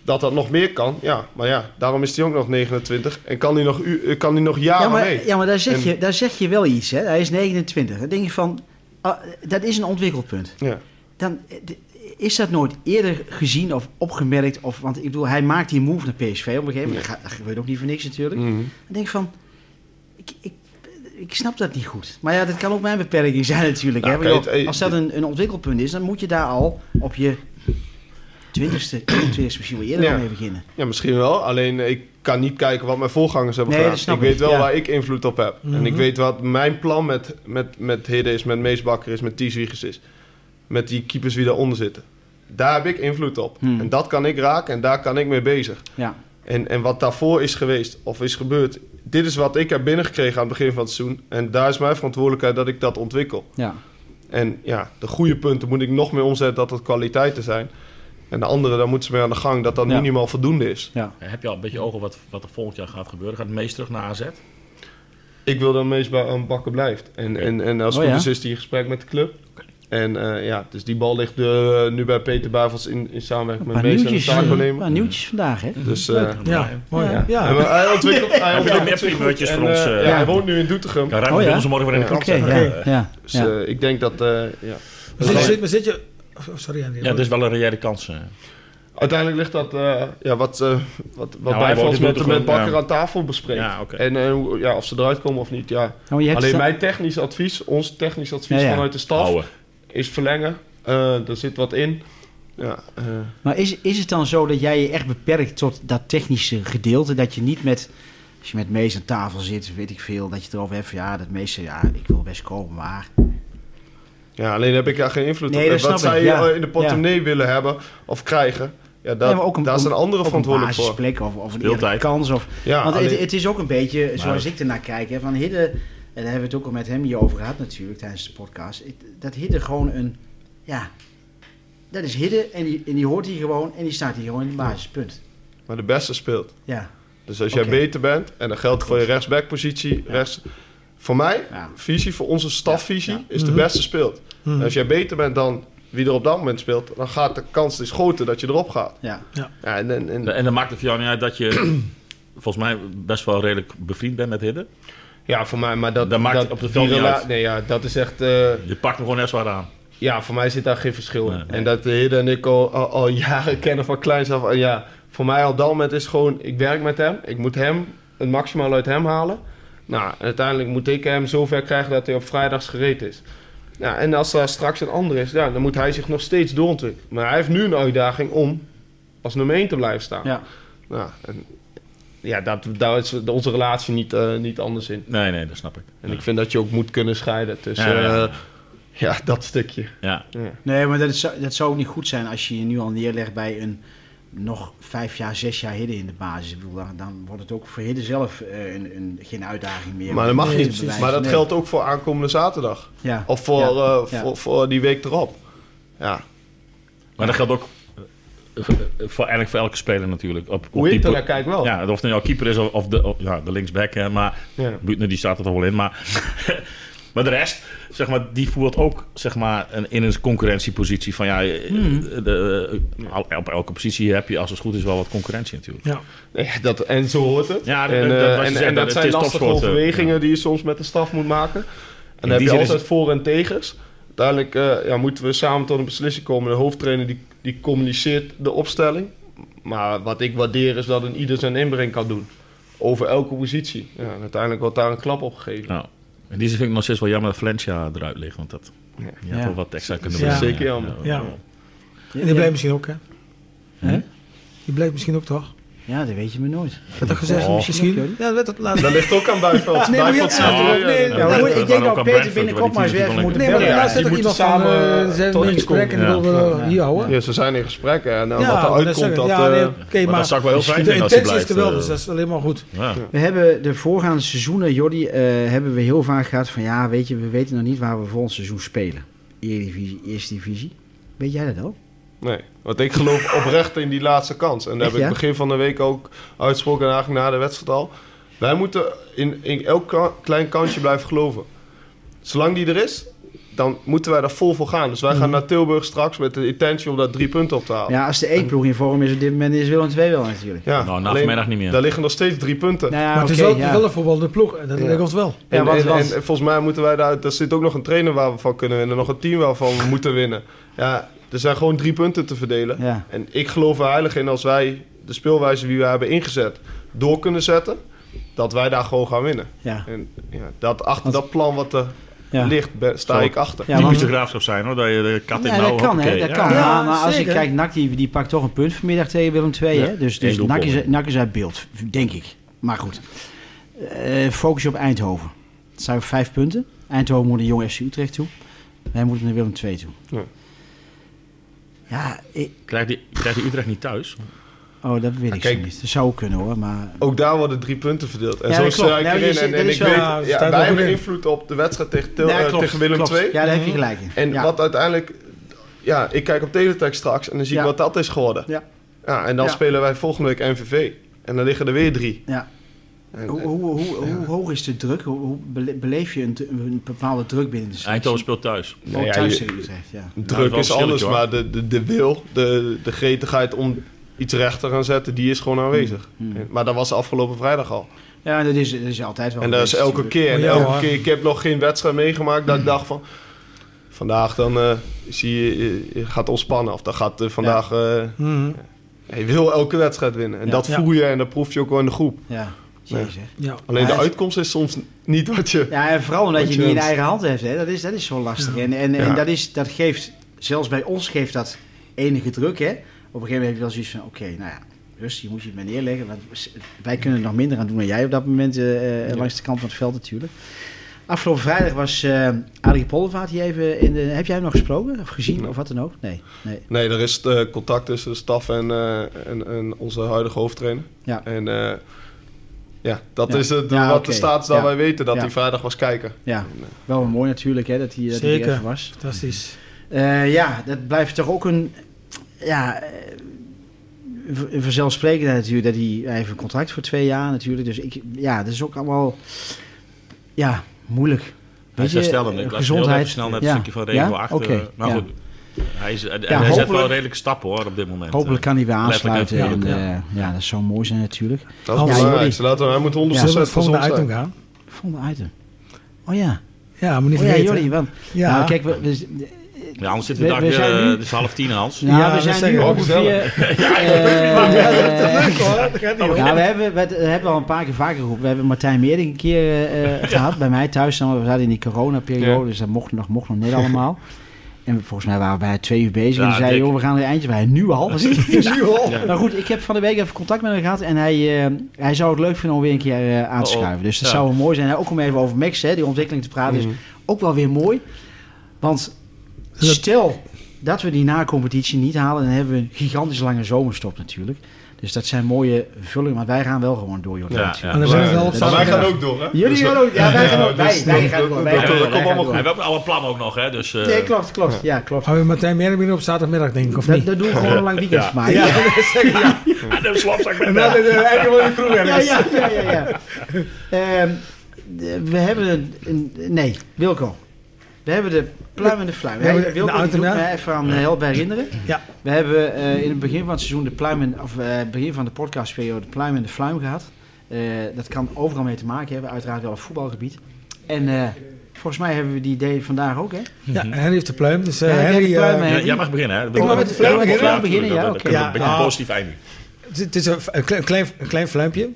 Dat dat nog meer kan, ja. Maar ja, daarom is hij ook nog 29 en kan hij nog, eh, kan hij nog jaren Ja, maar, mee. ja, maar daar, zeg En- je, daar zeg je wel iets. Hè? Hij is 29. Dan denk je van, ah, dat is een ontwikkelpunt. Ja. Dan, d- is dat nooit eerder gezien of opgemerkt? Of, want ik bedoel, hij maakt die move naar PSV op een gegeven moment. Dat, gaat- dat gebeurt ook niet voor niks natuurlijk. Mhm. Dan denk ik van, ik, ik, ik snap dat niet goed. Maar ja, dat kan ook mijn beperking zijn natuurlijk. Nou, hè? Want joh, eh, als dat een, een ontwikkelpunt is, dan moet je daar al op je twintigste, <clears throat> 22ste misschien wel eerder Ja. aan mee beginnen. ja, misschien wel. Alleen eh, ik kan niet kijken wat mijn voorgangers hebben Nee, gedaan. dat snap ik weet ik, wel ja. waar ik invloed op heb. En ik Mhm. weet wat mijn plan met, met, met Hidde is, met Mees Bakker is, met Ties Wiegers is. Met die keepers die daaronder zitten. Daar heb ik invloed op. Hmm. En dat kan ik raken en daar kan ik mee bezig. Ja. En, en wat daarvoor is geweest of is gebeurd, dit is wat ik heb binnengekregen aan het begin van het seizoen. En daar is mijn verantwoordelijkheid dat ik dat ontwikkel. Ja. En ja, de goede punten moet ik nog meer omzetten dat het kwaliteiten zijn. En de andere, daar moeten ze mee aan de gang dat dat Ja. minimaal voldoende is. Ja. Heb je al een beetje ogen wat, wat er volgend jaar gaat gebeuren? Gaat het meest terug naar AZ? Ik wil dat meest bij een bakken blijft. En, en, en als het Oh, goed ja? is, is die in gesprek met de club. En eh, ja, dus die bal ligt eh, nu bij Peter Bavels in, in samenwerking met Mees en de een zaakwaarnemer. paar nieuwtjes vandaag, hè? Dus eh, Leuk. Ja, mooi. Ja. Ja. en hij ontwikkelt, hij je nog ontwikkelt meer primeurtjes voor ons, eh, eh, ja, Ja. hij woont nu in Doetinchem. Ja, ruim Oh, ja? ons morgen weer in de krant ja. Eh, ja. Dus ja. eh, ik denk dat, eh, ja. Maar zit, zit, maar zit je... oh, sorry, Andy. Ja, het is wel een reële kans. eh. Uiteindelijk ligt dat, eh, ja, wat, eh wat, wat Nou, hij in met, met Bakker ja. aan tafel bespreekt. Ja, oké. En eh, hoe- ja, of ze eruit komen of niet, ja. Nou, Alleen mijn technisch advies, ons technisch advies Ja, ja. vanuit de staf, Ouwe. Is verlengen. Eh, er zit wat in. Ja, eh, Maar is, is het dan zo dat jij je echt beperkt tot dat technische gedeelte? Dat je niet met, als je met Mees aan tafel zit, weet ik veel, dat je erover hebt van ja, dat meeste, ja, ik wil best komen, maar... ja, alleen heb ik daar geen invloed Nee, op. dat wat zij ja. in de portemonnee willen hebben of krijgen, ja, daar, Ja, ook een- daar zijn ook- andere Of een verantwoordelijk voor. basisplek of, of een kans. Of, Ja, want het, alleen- het is ook een beetje, zoals Maar- ik ernaar kijk, hè, van Hidde, en daar hebben we het ook al met hem hier over gehad natuurlijk tijdens de podcast, dat Hidde gewoon een, ja, dat is Hidde en die, en die hoort hier gewoon en die staat hier gewoon in de basispunt. maar de beste speelt. Ja, Dus als jij beter bent, en dat geldt voor je rechtsbackpositie, rechts... Voor mij, Ja. visie, voor onze stafvisie, Ja, ja. is de Mhm. beste speelt. Hmm. Als jij beter bent dan wie er op dat moment speelt, dan gaat de kans is groter dat je erop gaat. Ja. Ja, en, en, en- En dan maakt het voor jou niet uit dat je <clears throat> volgens mij best wel redelijk bevriend bent met Hidden. Ja voor mij, maar dat, Dat maakt dat, op veld die niet rela- uit. Nee, ja, dat is echt. eh, Je pakt hem gewoon net zwaar aan. ja, voor mij zit daar geen verschil in. Nee. En dat de Hidde en ik al, al, al jaren <laughs> kennen van kleins af. Ja, voor mij op dat moment is gewoon, ik werk met hem. Ik moet hem het maximaal uit hem halen. Nou, en uiteindelijk moet ik hem zover krijgen dat hij op vrijdags gereed is. Ja, en als er straks een ander is, ja, dan moet hij zich nog steeds doorontwikkelen. Maar hij heeft nu een uitdaging om als nummer 1 te blijven staan. Ja. Nou, en, ja, dat, daar is onze relatie niet, eh, niet anders in. Nee, nee, dat snap ik. En ik vind dat je ook moet kunnen scheiden tussen Ja, ja. ja, ja dat stukje. Ja. Ja. Nee, maar dat, is, dat zou ook niet goed zijn als je je nu al neerlegt bij een nog vijf jaar, zes jaar hidden in de basis. Ik bedoel, dan, dan wordt het ook voor hidden zelf eh, een, een, geen uitdaging meer. Maar dat mag niet. Maar dat Nee. geldt ook voor aankomende zaterdag. Ja. Of voor, Ja. eh, Ja. voor, voor die week erop. Ja. Maar dat geldt ook eh, voor, eigenlijk voor elke speler natuurlijk. Op, op die kijk wel. Ja, of het nou jouw keeper is of, of de, of- ja, de linksback. Hè, maar Ja. Buutner die staat er toch wel in. Maar, <laughs> maar de rest, zeg maar, die voert ook zeg maar, een, in een concurrentiepositie. Van, ja, eh, Hmm. de, eh, op elke positie heb je, als het goed is, wel wat concurrentie natuurlijk. Ja. Nee, dat, en zo hoort het. Ja, dat- en, dat- eh, en, zei, en dat zijn lastige eh, overwegingen ja. die je soms met de staf moet maken. En dan heb die je is altijd voor- en tegens. Uiteindelijk eh, ja, moeten we samen tot een beslissing komen. De hoofdtrainer die, die communiceert de opstelling. Maar wat ik waardeer is dat een ieder zijn inbreng kan doen. Over elke positie. Ja, en uiteindelijk wordt daar een klap op gegeven. Nou, in die zin vind ik nog steeds wel jammer dat Valencia eruit ligt. Want dat Ja. je had Ja. wel wat extra kunnen Ja. brengen. Zeker jammer. Ja. En die blijft misschien ook, hè? Hè? Die blijft misschien ook, toch? Ja, dat weet je me nooit. Wat dat gezegd? Oh. misschien? Ja, dat. Dat ligt ook aan Buitenveld. Nee, Buitenveld ja, zegt, eh, nee, ja, Ja, dat ik denk ook dat Peter binnenkort maar eens minuten moet Nee, maar er staat die ook moeten iemand van samen, eh, eh, zijn in gesprek en Ja. hier houden. Ja, ze zijn in gesprek. En eh, wat maar eruit dat komt. Ja, nee, eh, Maar dat zou ik wel heel fijn de vinden als hij intentie is blijft. er wel, dus dat is alleen maar goed. We hebben de voorgaande seizoenen, Jordi, eh, hebben we heel vaak gehad van ja, weet je, we weten nog niet waar we volgend seizoen spelen. Eredivisie, Eerste Divisie. Weet jij dat al? Nee, want ik geloof <laughs> oprecht in die laatste kans. En dat Echt, heb ik ja? begin van de week ook uitgesproken en eigenlijk na de wedstrijd al. Wij moeten in, in elk ka- klein kantje blijven geloven. Zolang die er is, dan moeten wij daar vol voor gaan. Dus wij Mhm. gaan naar Tilburg straks met de intentie om daar drie punten op te halen. Ja, als de één ploeg in vorm is op dit moment, is Willem II wel natuurlijk. Ja, Nou, na alleen, vanmiddag niet meer. Daar liggen nog steeds drie punten. Nou ja, maar het is oké, wel, ja. wel een voetballende ploeg en dat Ja. ons wel. Ja, en, want- en, want- en volgens mij moeten wij daar... Er zit ook nog een trainer waar we van kunnen winnen. Nog een team waarvan we moeten winnen. Ja, er zijn gewoon drie punten te verdelen. Ja. En ik geloof er heilig in als wij de speelwijze die we hebben ingezet door kunnen zetten, dat wij daar gewoon gaan winnen. Ja. En ja, dat, achter Want- dat plan wat er Ja. ligt, ben- sta Zo. ik achter. Ja, Typisch want- de graafschap zijn hoor, dat je de kat in Ja, mouw, dat kan, hè? Dat Ja. kan. Ja, maar, maar als ik kijk, NAC die, die pakt toch een punt vanmiddag tegen Willem II, hè? Dus, dus. NAC, is, NAC is uit beeld, denk ik. Maar goed. Eh, focus je op Eindhoven. Het zijn vijf punten. Eindhoven moet naar Jong FC Utrecht toe. Wij moeten naar Willem II toe. Ja. Ik, Krijgt die, krijgt die Utrecht niet thuis? oh, dat weet ik kijk. zo niet. Dat zou kunnen hoor, maar... Ook daar worden drie punten verdeeld. En Ja, zo sta ik Nou, je erin. En, ik wel- weet, Ja, wij hebben in. invloed op de wedstrijd tegen, Til- eh, klopt, tegen Willem klopt. II. Ja, daar heb je gelijk in. En ja. wat uiteindelijk... Ja, ik kijk op teletext straks en dan zie ik Ja. wat dat is geworden. Ja. Ja, en dan Ja. spelen wij volgende week MVV. En dan liggen er weer drie. Ja. En- Hoe, hoe, hoe, hoe hoog is de druk? Hoe, hoe bele- beleef je een, een bepaalde druk binnen de selectie? Eindhoven speelt thuis. Oh, Nou ja, thuis je- Utrecht, ja. Druk is verschilletje, maar de, de, de wil, de, de gretigheid om iets recht te gaan zetten, die is gewoon aanwezig. Hmm. En- Maar dat was afgelopen vrijdag al. Ja, dat is, dat is altijd wel en dat is elke natuurlijk. keer. En Ja, elke hoor. keer, ik heb nog geen wedstrijd meegemaakt dat ik dacht van... Vandaag dan eh, zie je, je- gaat ontspannen. Of dan gaat eh, vandaag... eh, Mhm. je wil elke wedstrijd winnen. En Ja. dat voel je en dat proef je ook wel in de groep. Ja, jezus. Ja. Alleen de het- uitkomst is soms niet wat je... Ja, en vooral omdat je je niet in eigen hand hebt. Hè. Dat, is, dat is zo lastig. En, en, en Ja. dat, is, dat geeft, zelfs bij ons geeft dat enige druk. Hè. Op een gegeven moment heb je wel zoiets van, oké, nou ja, rust, je moet je het maar neerleggen. Want wij kunnen er nog minder aan doen dan jij op dat moment eh, eh, langs de kant van het veld natuurlijk. Afgelopen vrijdag was eh Adrie Poldervaart hier even in de... Heb jij hem nog gesproken of gezien Nee. of wat dan ook? Nee, nee. Nee, er is contact tussen de staf en, eh, en, en onze huidige hoofdtrainer. Ja. En eh, ja, dat Ja. is het, Ja, wat de status dat Ja. wij weten, dat Ja. hij vrijdag was kijken. Ja, wel mooi natuurlijk hè, dat hij, dat hij er Zeker. even was. Fantastisch. Eh, ja, dat blijft toch ook een. Ja, eh, een vanzelfsprekendheid natuurlijk. Dat hij, hij heeft een contract voor twee jaar natuurlijk. Dus ik, ja, dat is ook allemaal. Ja, moeilijk. Hij is Weet je, herstellende. Ik las heel even gezondheid. snel net Ja. een stukje van Regio Ja? 8. Oké, eh, maar ja. goed, hij, is, en Ja, hij zet wel redelijke stappen hoor op dit moment. Hopelijk kan hij weer aansluiten. en En, figuurlijk, eh, ja, dat zou mooi zijn natuurlijk. Dat is Ja, belangrijkste. Laten we, hij moet 100% Zullen we het volgende gezond item gaan? Volgende item. Oh ja. Ja, moet niet Oh ja. Want, Ja. Nou, kijk, we, we- Ja, anders zitten we We- daar weer, eh, nu- het is half tien Hans. nou, Ja, we dat zijn nu ongeveer... Ja, eh. Dat niet hoor. Ja, we hebben, we, we hebben al een paar keer vaker geroepen. We hebben Martijn Meerding een keer eh, eh, gehad bij mij thuis. Dan, we zaten in die coronaperiode, Ja. dus dat mocht nog, mocht nog net <laughs> allemaal. En volgens mij waren we bij twee uur bezig. en zei joh, we gaan er een eindje bij. Nu al? <laughs> We zitten Nu al. Ja. Maar goed, ik heb van de week even contact met hem gehad. En hij, eh, hij zou het leuk vinden om weer een keer eh, aan te Oh, oh. schuiven. Dus dat Ja. zou wel mooi zijn. Ook om even over Max, hè, die ontwikkeling te praten, Mhm. is ook wel weer mooi. Want stel dat we die na-competitie niet halen, dan hebben we een gigantisch lange zomerstop natuurlijk. Dus dat zijn mooie vullingen, maar wij gaan wel gewoon door, joh. Ja, ja. En dan zijn we wel op Dat Maar wij gaan ook door, hè? Jullie Dus, gaan ook, ja, wij gaan ook, wij, gaan door, wij gaan door. We hebben alle plannen ook nog, hè? Dus, eh, Nee, klopt, klopt. Ja, klopt. Gaan we Martijn meer binnen op zaterdagmiddag, denk ik, of Dat, niet? dat doen we gewoon een lang weekend mij. Ja, Ja, <laughs> ik. En de slapzak met En dan is eigenlijk wel een ja, ja, ja. ja, ja. Ehm, we hebben een, een- Nee, Wilco. We hebben de pluim en de fluim. We hebben Wilco, de die doet mij even aan help herinneren. Ja. We hebben eh, in het begin van het seizoen de pluim en, of eh, begin van de podcastperiode de pluim en de fluim gehad. Eh, dat kan overal mee te maken hebben, uiteraard wel op voetbalgebied. En eh, volgens mij hebben we die idee vandaag ook, hè? Ja, Henry heeft de pluim. Dus uh, Ja, Henry, de pluim, eh. Ja, jij mag beginnen, hè? Ik mag met de fluim beginnen. Fluim beginnen, ja, Dat- oké. Ja, Een positief einde. het, het is een, een klein, klein, een klein fluimpje.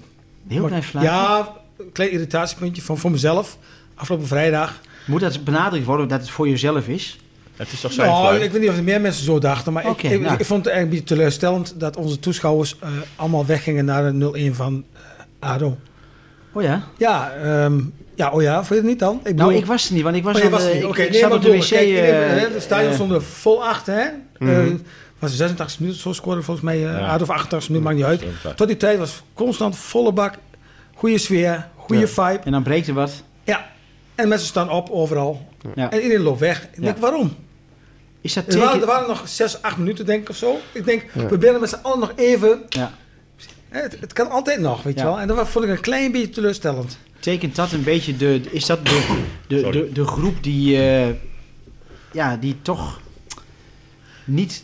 Heel klein fluim. Ja, een klein irritatiepuntje van voor mezelf. Afgelopen vrijdag. Moet dat benadrukt worden dat het voor jezelf is? Het is toch zijn Nou, ik weet niet of er meer mensen zo dachten. Maar ik, ik, nou. ik vond het eigenlijk een beetje teleurstellend dat onze toeschouwers eh, allemaal weggingen naar de 0-1 van eh, ADO. Oh ja? Ja, ehm, ja, oh ja, vond je het niet dan? Ik Nou, bedoel- ik was er niet, want ik was Oh, aan was er ik- Oké, ik nee, zat op de wc. kijk, eh, de stadion eh, stond vol achter, hè? Mhm. Eh, was het 86 minuten, zo scoorde volgens mij uh, Ja. ADO of 88 minuten, maakt niet uit. Tot die tijd was constant volle bak, goede sfeer, goede Ja. vibe. En dan breekt er wat. Ja, en mensen staan op overal. Ja. En iedereen loopt weg. Ik Ja. denk, waarom? Is dat Er waren, er waren nog 6, 8 minuten, denk ik, of zo. Ik denk, Ja. we binnen met z'n allen nog even. Ja. Hè, Het, het kan altijd nog, weet Ja. je wel. En dat vond ik een klein beetje teleurstellend. Tekent dat een beetje de... Is dat de, de, de, de groep die... eh, ja, die toch niet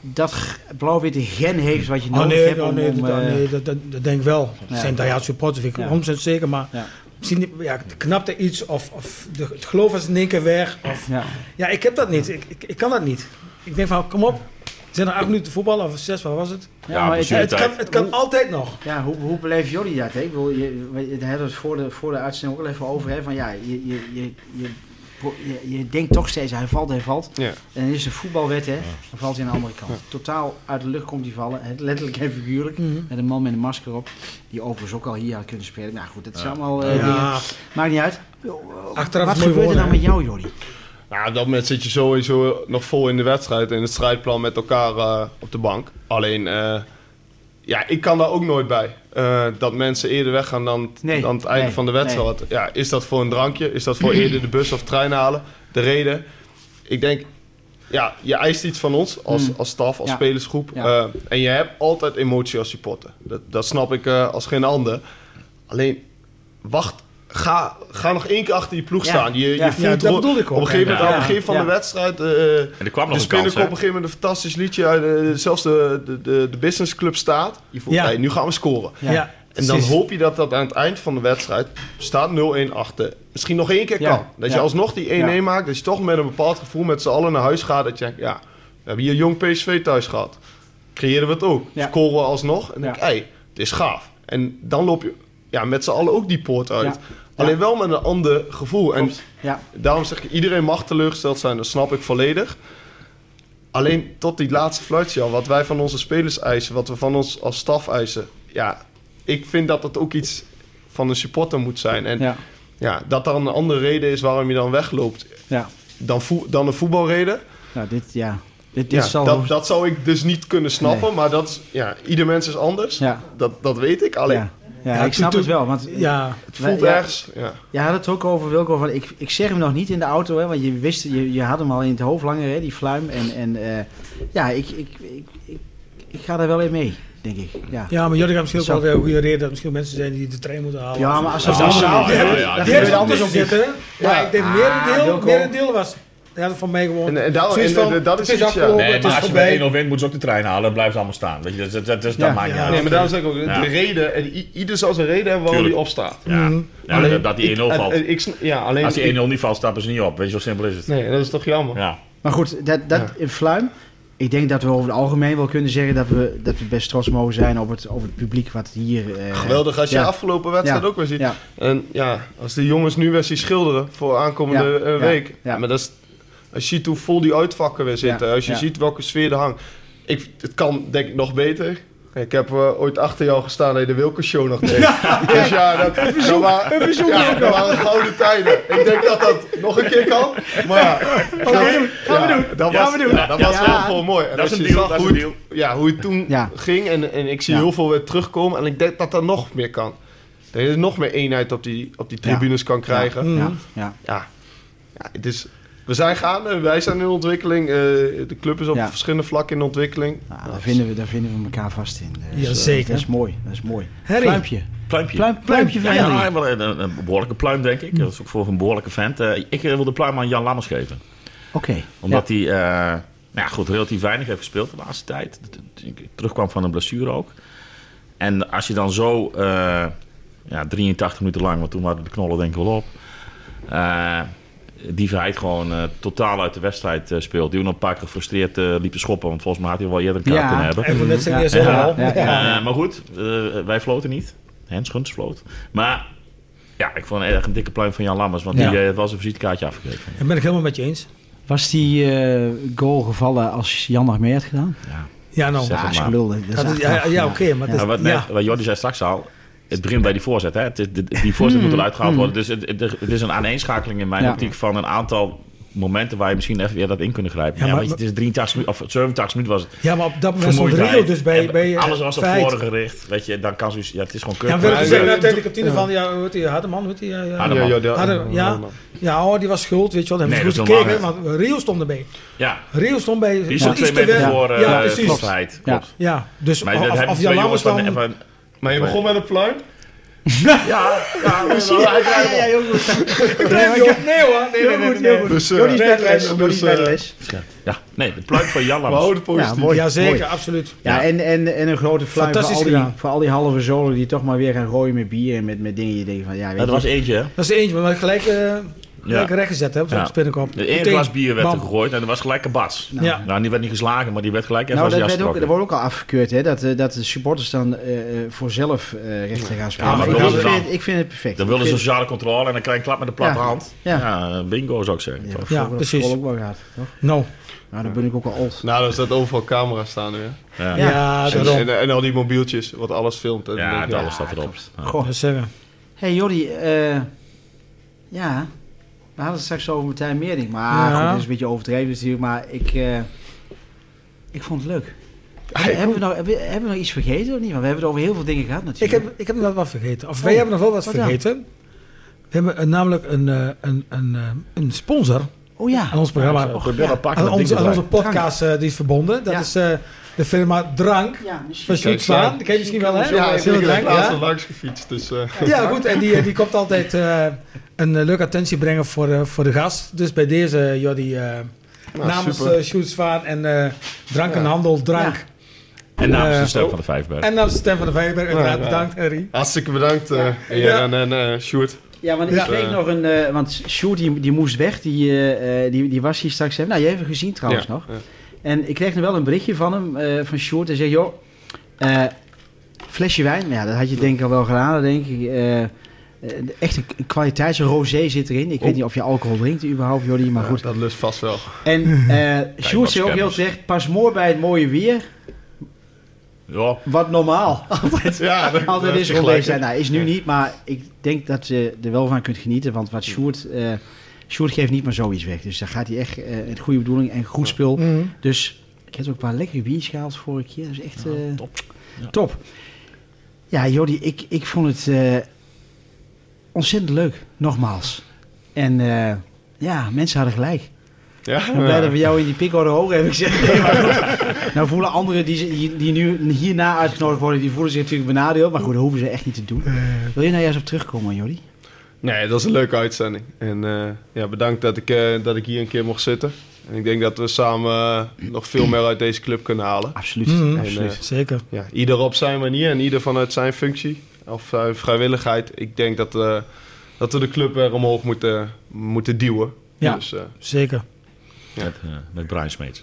dat blauw-witte gen heeft wat je Oh nodig nee, hebt oh, om... nee, om, dat, eh, nee dat, dat, dat denk ik wel. Ja. Het zijn daar supporters, vind ik Ja. 100% zeker. Maar Ja. Misschien ja, knapte iets of, of de, het geloof was in één keer weg. Of, ja. ja, ik heb dat niet. Ik, ik, ik kan dat niet. Ik denk van, kom op. Er zijn er acht minuten voetballen, of zes, wat was het? Ja, Ja, maar het, kan, het kan altijd nog. ja, hoe, hoe beleef jullie dat? Hè? Ik bedoel, je, we- hebben we het voor de, voor de uitzending ook al even over. Hè? Van, ja, je, je, je, je, je, je denkt toch steeds, hij valt, hij valt. Ja. En dan is een voetbalwet, hè? dan valt hij aan de andere kant. Totaal uit de lucht komt hij vallen, hè, letterlijk en figuurlijk. Met een man met een masker op, die overigens ook al hier had kunnen spelen. Nou goed, dat is Ja. allemaal eh, dingen. Maakt niet uit. Achteraf Wat gebeurt er nou met jou, Jordi? Nou, op dat moment zit je sowieso nog vol in de wedstrijd en het strijdplan met elkaar eh, op de bank. Alleen, eh, ja, ik kan daar ook nooit bij. Eh, dat mensen eerder weggaan dan, Nee, dan het einde nee, van de wedstrijd. Ja, is dat voor een drankje? Is dat voor eerder de bus of trein halen? De reden? Ik denk, ja, je eist iets van ons als, Mm. als staf, als Ja. spelersgroep. Ja. Eh, en je hebt altijd emotie als supporter. Dat, dat snap ik eh, als geen ander. Alleen, wacht. Ga, ga nog één keer achter je ploeg Ja. staan. Je, Ja. je voelt Ja, dat ro- bedoel ik ook. Op een gegeven moment, Ja. aan het begin van Ja. de wedstrijd... eh, En er kwam nog de een kans, Spinnenkop hè? op een gegeven moment een fantastisch liedje. uit, eh, zelfs de, de, de, de businessclub staat. Je voelt, Ja. hey, nu gaan we scoren. Ja. Ja. En dan hoop je dat dat aan het eind van de wedstrijd staat 0-1 achter. Misschien nog één keer Ja. kan. Dat je alsnog die 1-1 Ja. maakt. Dat je toch met een bepaald gevoel met z'n allen naar huis gaat. Dat je denkt, ja, we hebben hier jong PSV thuis gehad. Creëren we het ook. Ja. Scoren we alsnog. En denk Ja. ik, hey, het is gaaf. En dan loop je ja, met z'n allen ook die poort uit. Alleen wel met een ander gevoel. En Klopt. Daarom zeg ik, iedereen mag teleurgesteld zijn, dat snap ik volledig. Alleen tot die laatste fluitje al, wat wij van onze spelers eisen, wat we van ons als staf eisen. Ja, ik vind dat dat ook iets van een supporter moet zijn. En ja. Ja. dat dan een andere reden is waarom je dan wegloopt Ja. dan, voe- dan een voetbalreden. Dit, ja. Dit, dit Ja, zal... dat, dat zou ik dus niet kunnen snappen, maar dat ja, ieder mens is anders. ja. Dat, dat weet ik. Alleen, Ja. Ja, Ja, ik snap het wel. Want Ja, het voelt Ja. ergens... Ja. Je had het ook over Wilco. Van, ik, ik zeg hem nog niet in de auto, hè, want je wist, je, je had hem al in het hoofd langer, hè, die fluim. En, en eh, ja, ik, ik, ik, ik, ik ga daar wel in mee. denk ik. Ja, Ja, maar jullie gaan misschien ook wel weer een goede reden dat misschien mensen zijn die de trein moeten halen. Ja, maar als dat de allemaal- zaal ja, hebben, ja, ja, anders anders op ik denk Ah, ja, van mij gewoon. En- en dat- zoiets en- van, en dat is het is iets, ja. Nee, het maar is als je met voorbij. 1-0 wint, moeten ze ook de trein halen. Dan blijven ze allemaal staan. Weet je, dat, dat, dat, dat Ja. maakt niet Ja. uit. Nee, maar daarom zeg ik ook, Ja. de reden, en ieder zal zijn reden hebben waarom hij opstaat. Ja. Mhm. Ja, Alleen, dat- die 1-0 ik- valt. en- en ik ja, alleen, Als die ik- 1-0 niet valt, stappen ze niet op. Weet je, zo simpel is het. Nee, dat is toch jammer. Ja. Maar goed, dat, dat in Fluim. Ik denk dat we over het algemeen wel kunnen zeggen dat we, dat we best trots mogen zijn op het, op het publiek wat hier... eh, Geweldig als je ja. afgelopen wedstrijd Ja. ook weer ziet. Ja, En ja, als de jongens nu weer zien schilderen voor aankomende Ja, eh, ja, week. ja. Maar dat is, als je ziet hoe vol die uitvakken weer zitten. Ja, Als je ja. ziet welke sfeer er hangt. Ik, het kan denk ik nog beter. Ik heb eh, ooit achter jou gestaan je de Wilke Show nog deed. <laughs> Dus ja, dat, dat, waren, ja, dat waren gouden tijden. Ik denk dat dat nog een keer kan. Maar ja, gaan we doen. Gaan we ja, doen. Dat Gaan was, we doen. ja, dat was Ja. wel gewoon mooi. En Dat is als een je deal, dat hoe een het- Ja, hoe het toen Ja. ging. En, en ik zie Ja. heel veel weer terugkomen. En ik denk dat er nog meer kan. Dat je nog meer eenheid op die, op die Ja. tribunes kan krijgen. Ja, ja. Ja, ja het is, we zijn gaande, wij zijn in ontwikkeling. eh, de club is op Ja. verschillende vlakken in ontwikkeling. Nou, daar, vinden we, daar vinden we elkaar vast in. Dus, Ja, eh, zeker. Dat is mooi. Dat is mooi. Harry. Pluimpje. Pluimpje. Pluim, pluimpje van Ja, ja, wel een, behoorlijke pluim, denk ik. Dat is ook voor een behoorlijke vent. Eh, ik eh, wil de pluim aan Jan Lammers geven. Oké. Omdat hij, eh, nou ja, goed, relatief weinig heeft gespeeld de laatste tijd. Ik terugkwam van een blessure ook. En als je dan zo, eh, ja, 83 minuten lang, want toen waren de knollen denk ik wel op. die verheid gewoon eh, totaal uit de wedstrijd eh, speelt. Die ook nog een paar keer gefrustreerd eh, liep te schoppen. Want volgens mij had hij wel eerder een kaart Ja. kunnen hebben. En voor net zeggen Ja. al. Maar goed, eh, wij floten niet. Hens Guns floot. Maar ja, ik vond erg een dikke pluim van Jan Lammers. Want Ja. die eh, was een visitekaartje afgegeven. Daar ben ik helemaal met je eens. Was die eh, goal gevallen als Jan nog meer had gedaan? Ja. Ja, nou. Zeg Ja, is gelul. Dat Dat ja, ja, oké, maar het Ja, is, wat, net, wat Jordi zei straks al, het begint bij die voorzet. Hè? Het is, de- die voorzet moet eruit gehaald mm. worden. Dus het, is een aaneenschakeling in mijn Ja. optiek van een aantal momenten waar je misschien even weer dat in kunnen grijpen. Ja, Ja, maar- weet je, het is 83 minuten, of 87 minuten was het. ja, maar op dat moment stond. Rio dus bij, En bij eh, alles was op feit. voren gericht. Weet je, dan kan zoiets, ja, het is gewoon Ja, kut. we Maar- zeggen Ja, tegen de kantine ja. van, ja, hoe heet die, Hardeman, hoe heet die? Ja, ja. Hardeman. Ja, ja, ja. ja, oh, die was schuld, weet je wel. Dan hebben Nee, ze dat goed is gekeken, want Rio stond erbij. ja, Rio stond bij... die stond twee iets te meter voor eh Ja, de precies. Ja, dus Maar of, dat of, hebben of Jan Lammers dan... Maar je begon met een pluim? <laughs> ja, <laughs> ja, ja, Ja, heel goed. <laughs> Nee, hoor. Nee hoor. Nee, nee, nee, nee, nee. Dus, eh, Jordi is bij de les. dus, Jordi is bij de eh, les. ja, nee, de pluim van Jan we houden positief. Ja, mooi. Ja, zeker, Mooi. absoluut. Ja, en, en, en een grote fluim voor al, die, voor al die halve zolen die toch maar weer gaan gooien met bier en met, met dingen. Je denkt van, ja, weet Ja, je, dat was eentje, hè? Dat is eentje, maar gelijk, eh gelijk Ja. recht gezet hè, op de Ja. spinnenkop. De ene glas bier werd er gegooid en er was gelijk een bats. Nou, Ja. Nou, die werd niet geslagen, maar die werd gelijk even Nou, als dat, werd ook, dat wordt ook al afgekeurd, hè? Dat, eh, dat de supporters dan eh, eh, voor zelf eh rechten gaan spelen. Ja, maar ik, ik, willen vind, dan. ik vind het perfect. Dan Ik wilden ze sociale controle en dan krijg je een klap met de platte Ja. hand. Ja. Ja. bingo zou ik zeggen. Ja, toch? precies. ook wel gehad, toch? Nou, Nou, dan ben ik ook al old. Nou, er staat overal camera's staan nu. hè. Ja, ja, ja. En, daarom. en, en al die mobieltjes, wat alles filmt. En dan je, alles staat erop. Ja. Goh. Dat zeggen. hey, Jordi, eh, ja, we hadden het straks over Martijn Meerding. Maar Ja. goed, dat is een beetje overdreven natuurlijk. Maar ik, eh, ik vond het leuk. hebben, we nog, hebben, we, hebben we nog iets vergeten of niet? Want we hebben het over heel veel dingen gehad Ik natuurlijk. heb, ik heb nog wat vergeten. Of Oh, wij hebben nog wel wat wat dan? vergeten. We hebben eh, namelijk een, eh, een, een, eh, een sponsor Oh ja. aan ons programma. Ik pakken, aan, onze, aan onze podcast die is verbonden. Dat Ja. is eh, de firma Drank Ja, van misschien. Sjoerd Zwaan. Die ken je misschien wel, hè? Ja. Ik laatst al langs gefietst. Dus, eh, Ja, <laughs> goed. En die, die komt altijd eh, een eh, leuke attentie brengen voor, eh, voor de gast. Dus bij deze, Jordi, eh nou, namens super. uh, Sjoerd Zwaan en eh Drank en Handel Drank. En namens de Eh, stem van de Vijfberg. En namens de Stem van de Vijverberg, uiteraard Ja, ja. bedankt, Harry. Hartstikke bedankt, eh Ja. Jaren en eh Sjoerd. Ja, want ik Ja. kreeg nog een... eh, want Sjoerd, die, die moest weg. Die, eh, eh, die, die was hier straks... even. Nou, jij hebt hem gezien trouwens Ja, nog. ja. En ik kreeg nog wel een berichtje van hem, eh, van Sjoerd. Hij zegt, joh, eh, flesje wijn. Ja, dat had je denk ik al wel gedaan, denk ik. Eh, echt een, een kwaliteits rosé zit erin. Ik weet niet of je alcohol drinkt überhaupt, Jordi, maar Ja, goed. dat lust vast wel. En <laughs> eh Sjoerd zei ook heel terecht, pas mooi bij het mooie weer. Ja, Wat normaal <laughs> altijd, Ja, <laughs> dat- altijd is zijn. hebt. Nou, is nu niet, maar ik denk dat je er wel van kunt genieten. Want wat Sjoerd... eh Sjoerd geeft niet maar zoiets weg. Dus daar gaat hij echt eh in goede bedoeling en goed spul. Mhm. Dus ik heb ook een paar lekkere biertjes gehaald vorige keer. Dat is echt eh, top. Ja. top. Ja, Jordi, ik, ik vond het eh, ontzettend leuk. Nogmaals. En eh, ja, mensen hadden gelijk. Ja, Ik ben blij dat we jou in die pico de hoog hebben gezet. Nee, <laughs> nou voelen anderen die, die, die nu hierna uitgenodigd worden, die voelen zich natuurlijk benadeeld. Maar goed, dat hoeven ze echt niet te doen. Wil je nou juist op terugkomen, Jordi? Nee, dat is een leuke uitzending. En eh, ja, bedankt dat ik, eh, dat ik hier een keer mocht zitten. En ik denk dat we samen eh, nog veel meer uit deze club kunnen halen. Absoluut. Mhm, En, eh, Zeker. ja, ieder op zijn manier en ieder vanuit zijn functie of eh, vrijwilligheid. Ik denk dat, eh, dat we de club weer omhoog moeten, moeten duwen. Ja. Dus eh, Zeker. Met, eh, met Brian Smeets.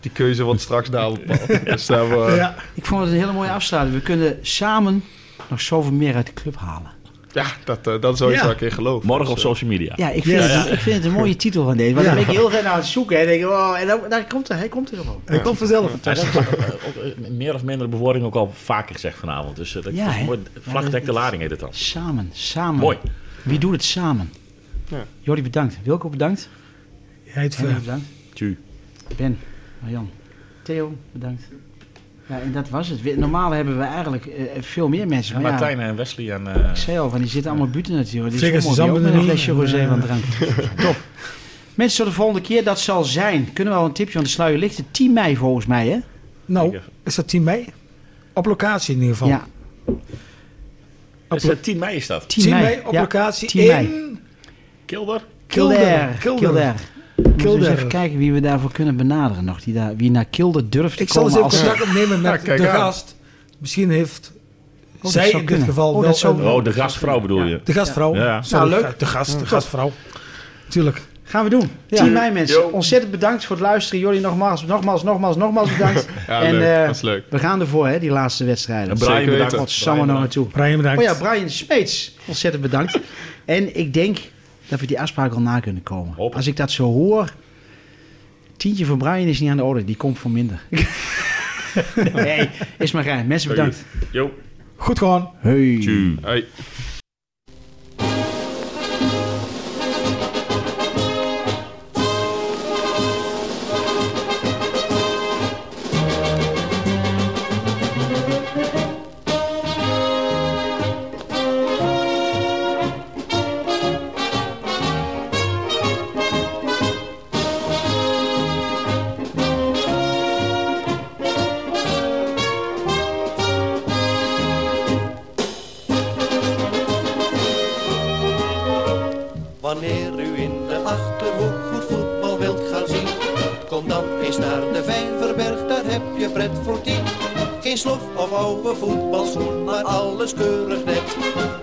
die keuze wordt straks daar bepaald. <laughs> Dus ja. Ik vond het een hele mooie afsluiting. We kunnen samen nog zoveel meer uit de club halen. Ja, dat, eh, dat is sowieso Ja. een keer geloven. Morgen Dus, op eh, social media. Ja, ik vind, Ja. Het, ik vind het een mooie titel van deze. Want Ja. dan ben ik heel erg naar het zoeken. Hè. Dan denk ik, oh, en dan, daar komt hij, hij komt er gewoon. Hij komt vanzelf. Ook, eh, meer of minder bewoording ook al vaker gezegd vanavond. Dus dat Ja, is mooi. Vlagdekte lading heet het dan. Samen, samen. Mooi. Wie doet het samen? Ja. Jordi bedankt. Wilco bedankt. Hij het Henry bedankt. Tju. Ben, Marjan. Theo, bedankt. Ja, en dat was het. Normaal hebben we eigenlijk eh, veel meer mensen. En maar ja, Martijn en Wesley en... eh, ik zei al, van die zitten allemaal buiten natuurlijk. Schommelen die die ook met een flesje rosé van drank. <laughs> Top. Mensen, tot de volgende keer. Dat zal zijn. Kunnen we al een tipje van de sluier lichten? 10 mei volgens mij, hè? Nou, is dat 10 mei? Op locatie in ieder geval. Ja, is het 10 mei is dat. 10, 10 mei. mei op Ja, locatie 10 in mei. Kilder? Kildare. Kildare. Kildare. even kijken wie we daarvoor kunnen benaderen nog. Die daar, wie naar Kilder durft te Ik zal eens komen even als... contact opnemen met Ja, de aan. gast. Misschien heeft dat zij in dit kunnen. geval Oh, wel een- Oh, de gastvrouw bedoel je? de gastvrouw. Ja. Nou, leuk. De gast, de gastvrouw. Tuurlijk. Gaan we doen. Ja. 10 mei mensen. Yo. Ontzettend bedankt voor het luisteren. Jullie nogmaals, nogmaals, nogmaals, nogmaals bedankt. <laughs> Ja, en leuk. eh, dat is leuk. we gaan ervoor, hè, die laatste wedstrijden. En Brian bedankt. weten. Godsamme nog naartoe. Brian, bedankt. Oh ja, Brian Smeets. Ontzettend bedankt. en ik denk dat we die afspraak al na kunnen komen. Als ik dat zo hoor... Tientje voor Brian is niet aan de orde. Die komt voor minder. <laughs> nee, is maar gein. Mensen bedankt. Yo. Goed gewoon. Hey. Hoi.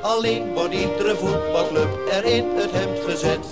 Alleen wordt iedere voetbalclub er in het hemd gezet.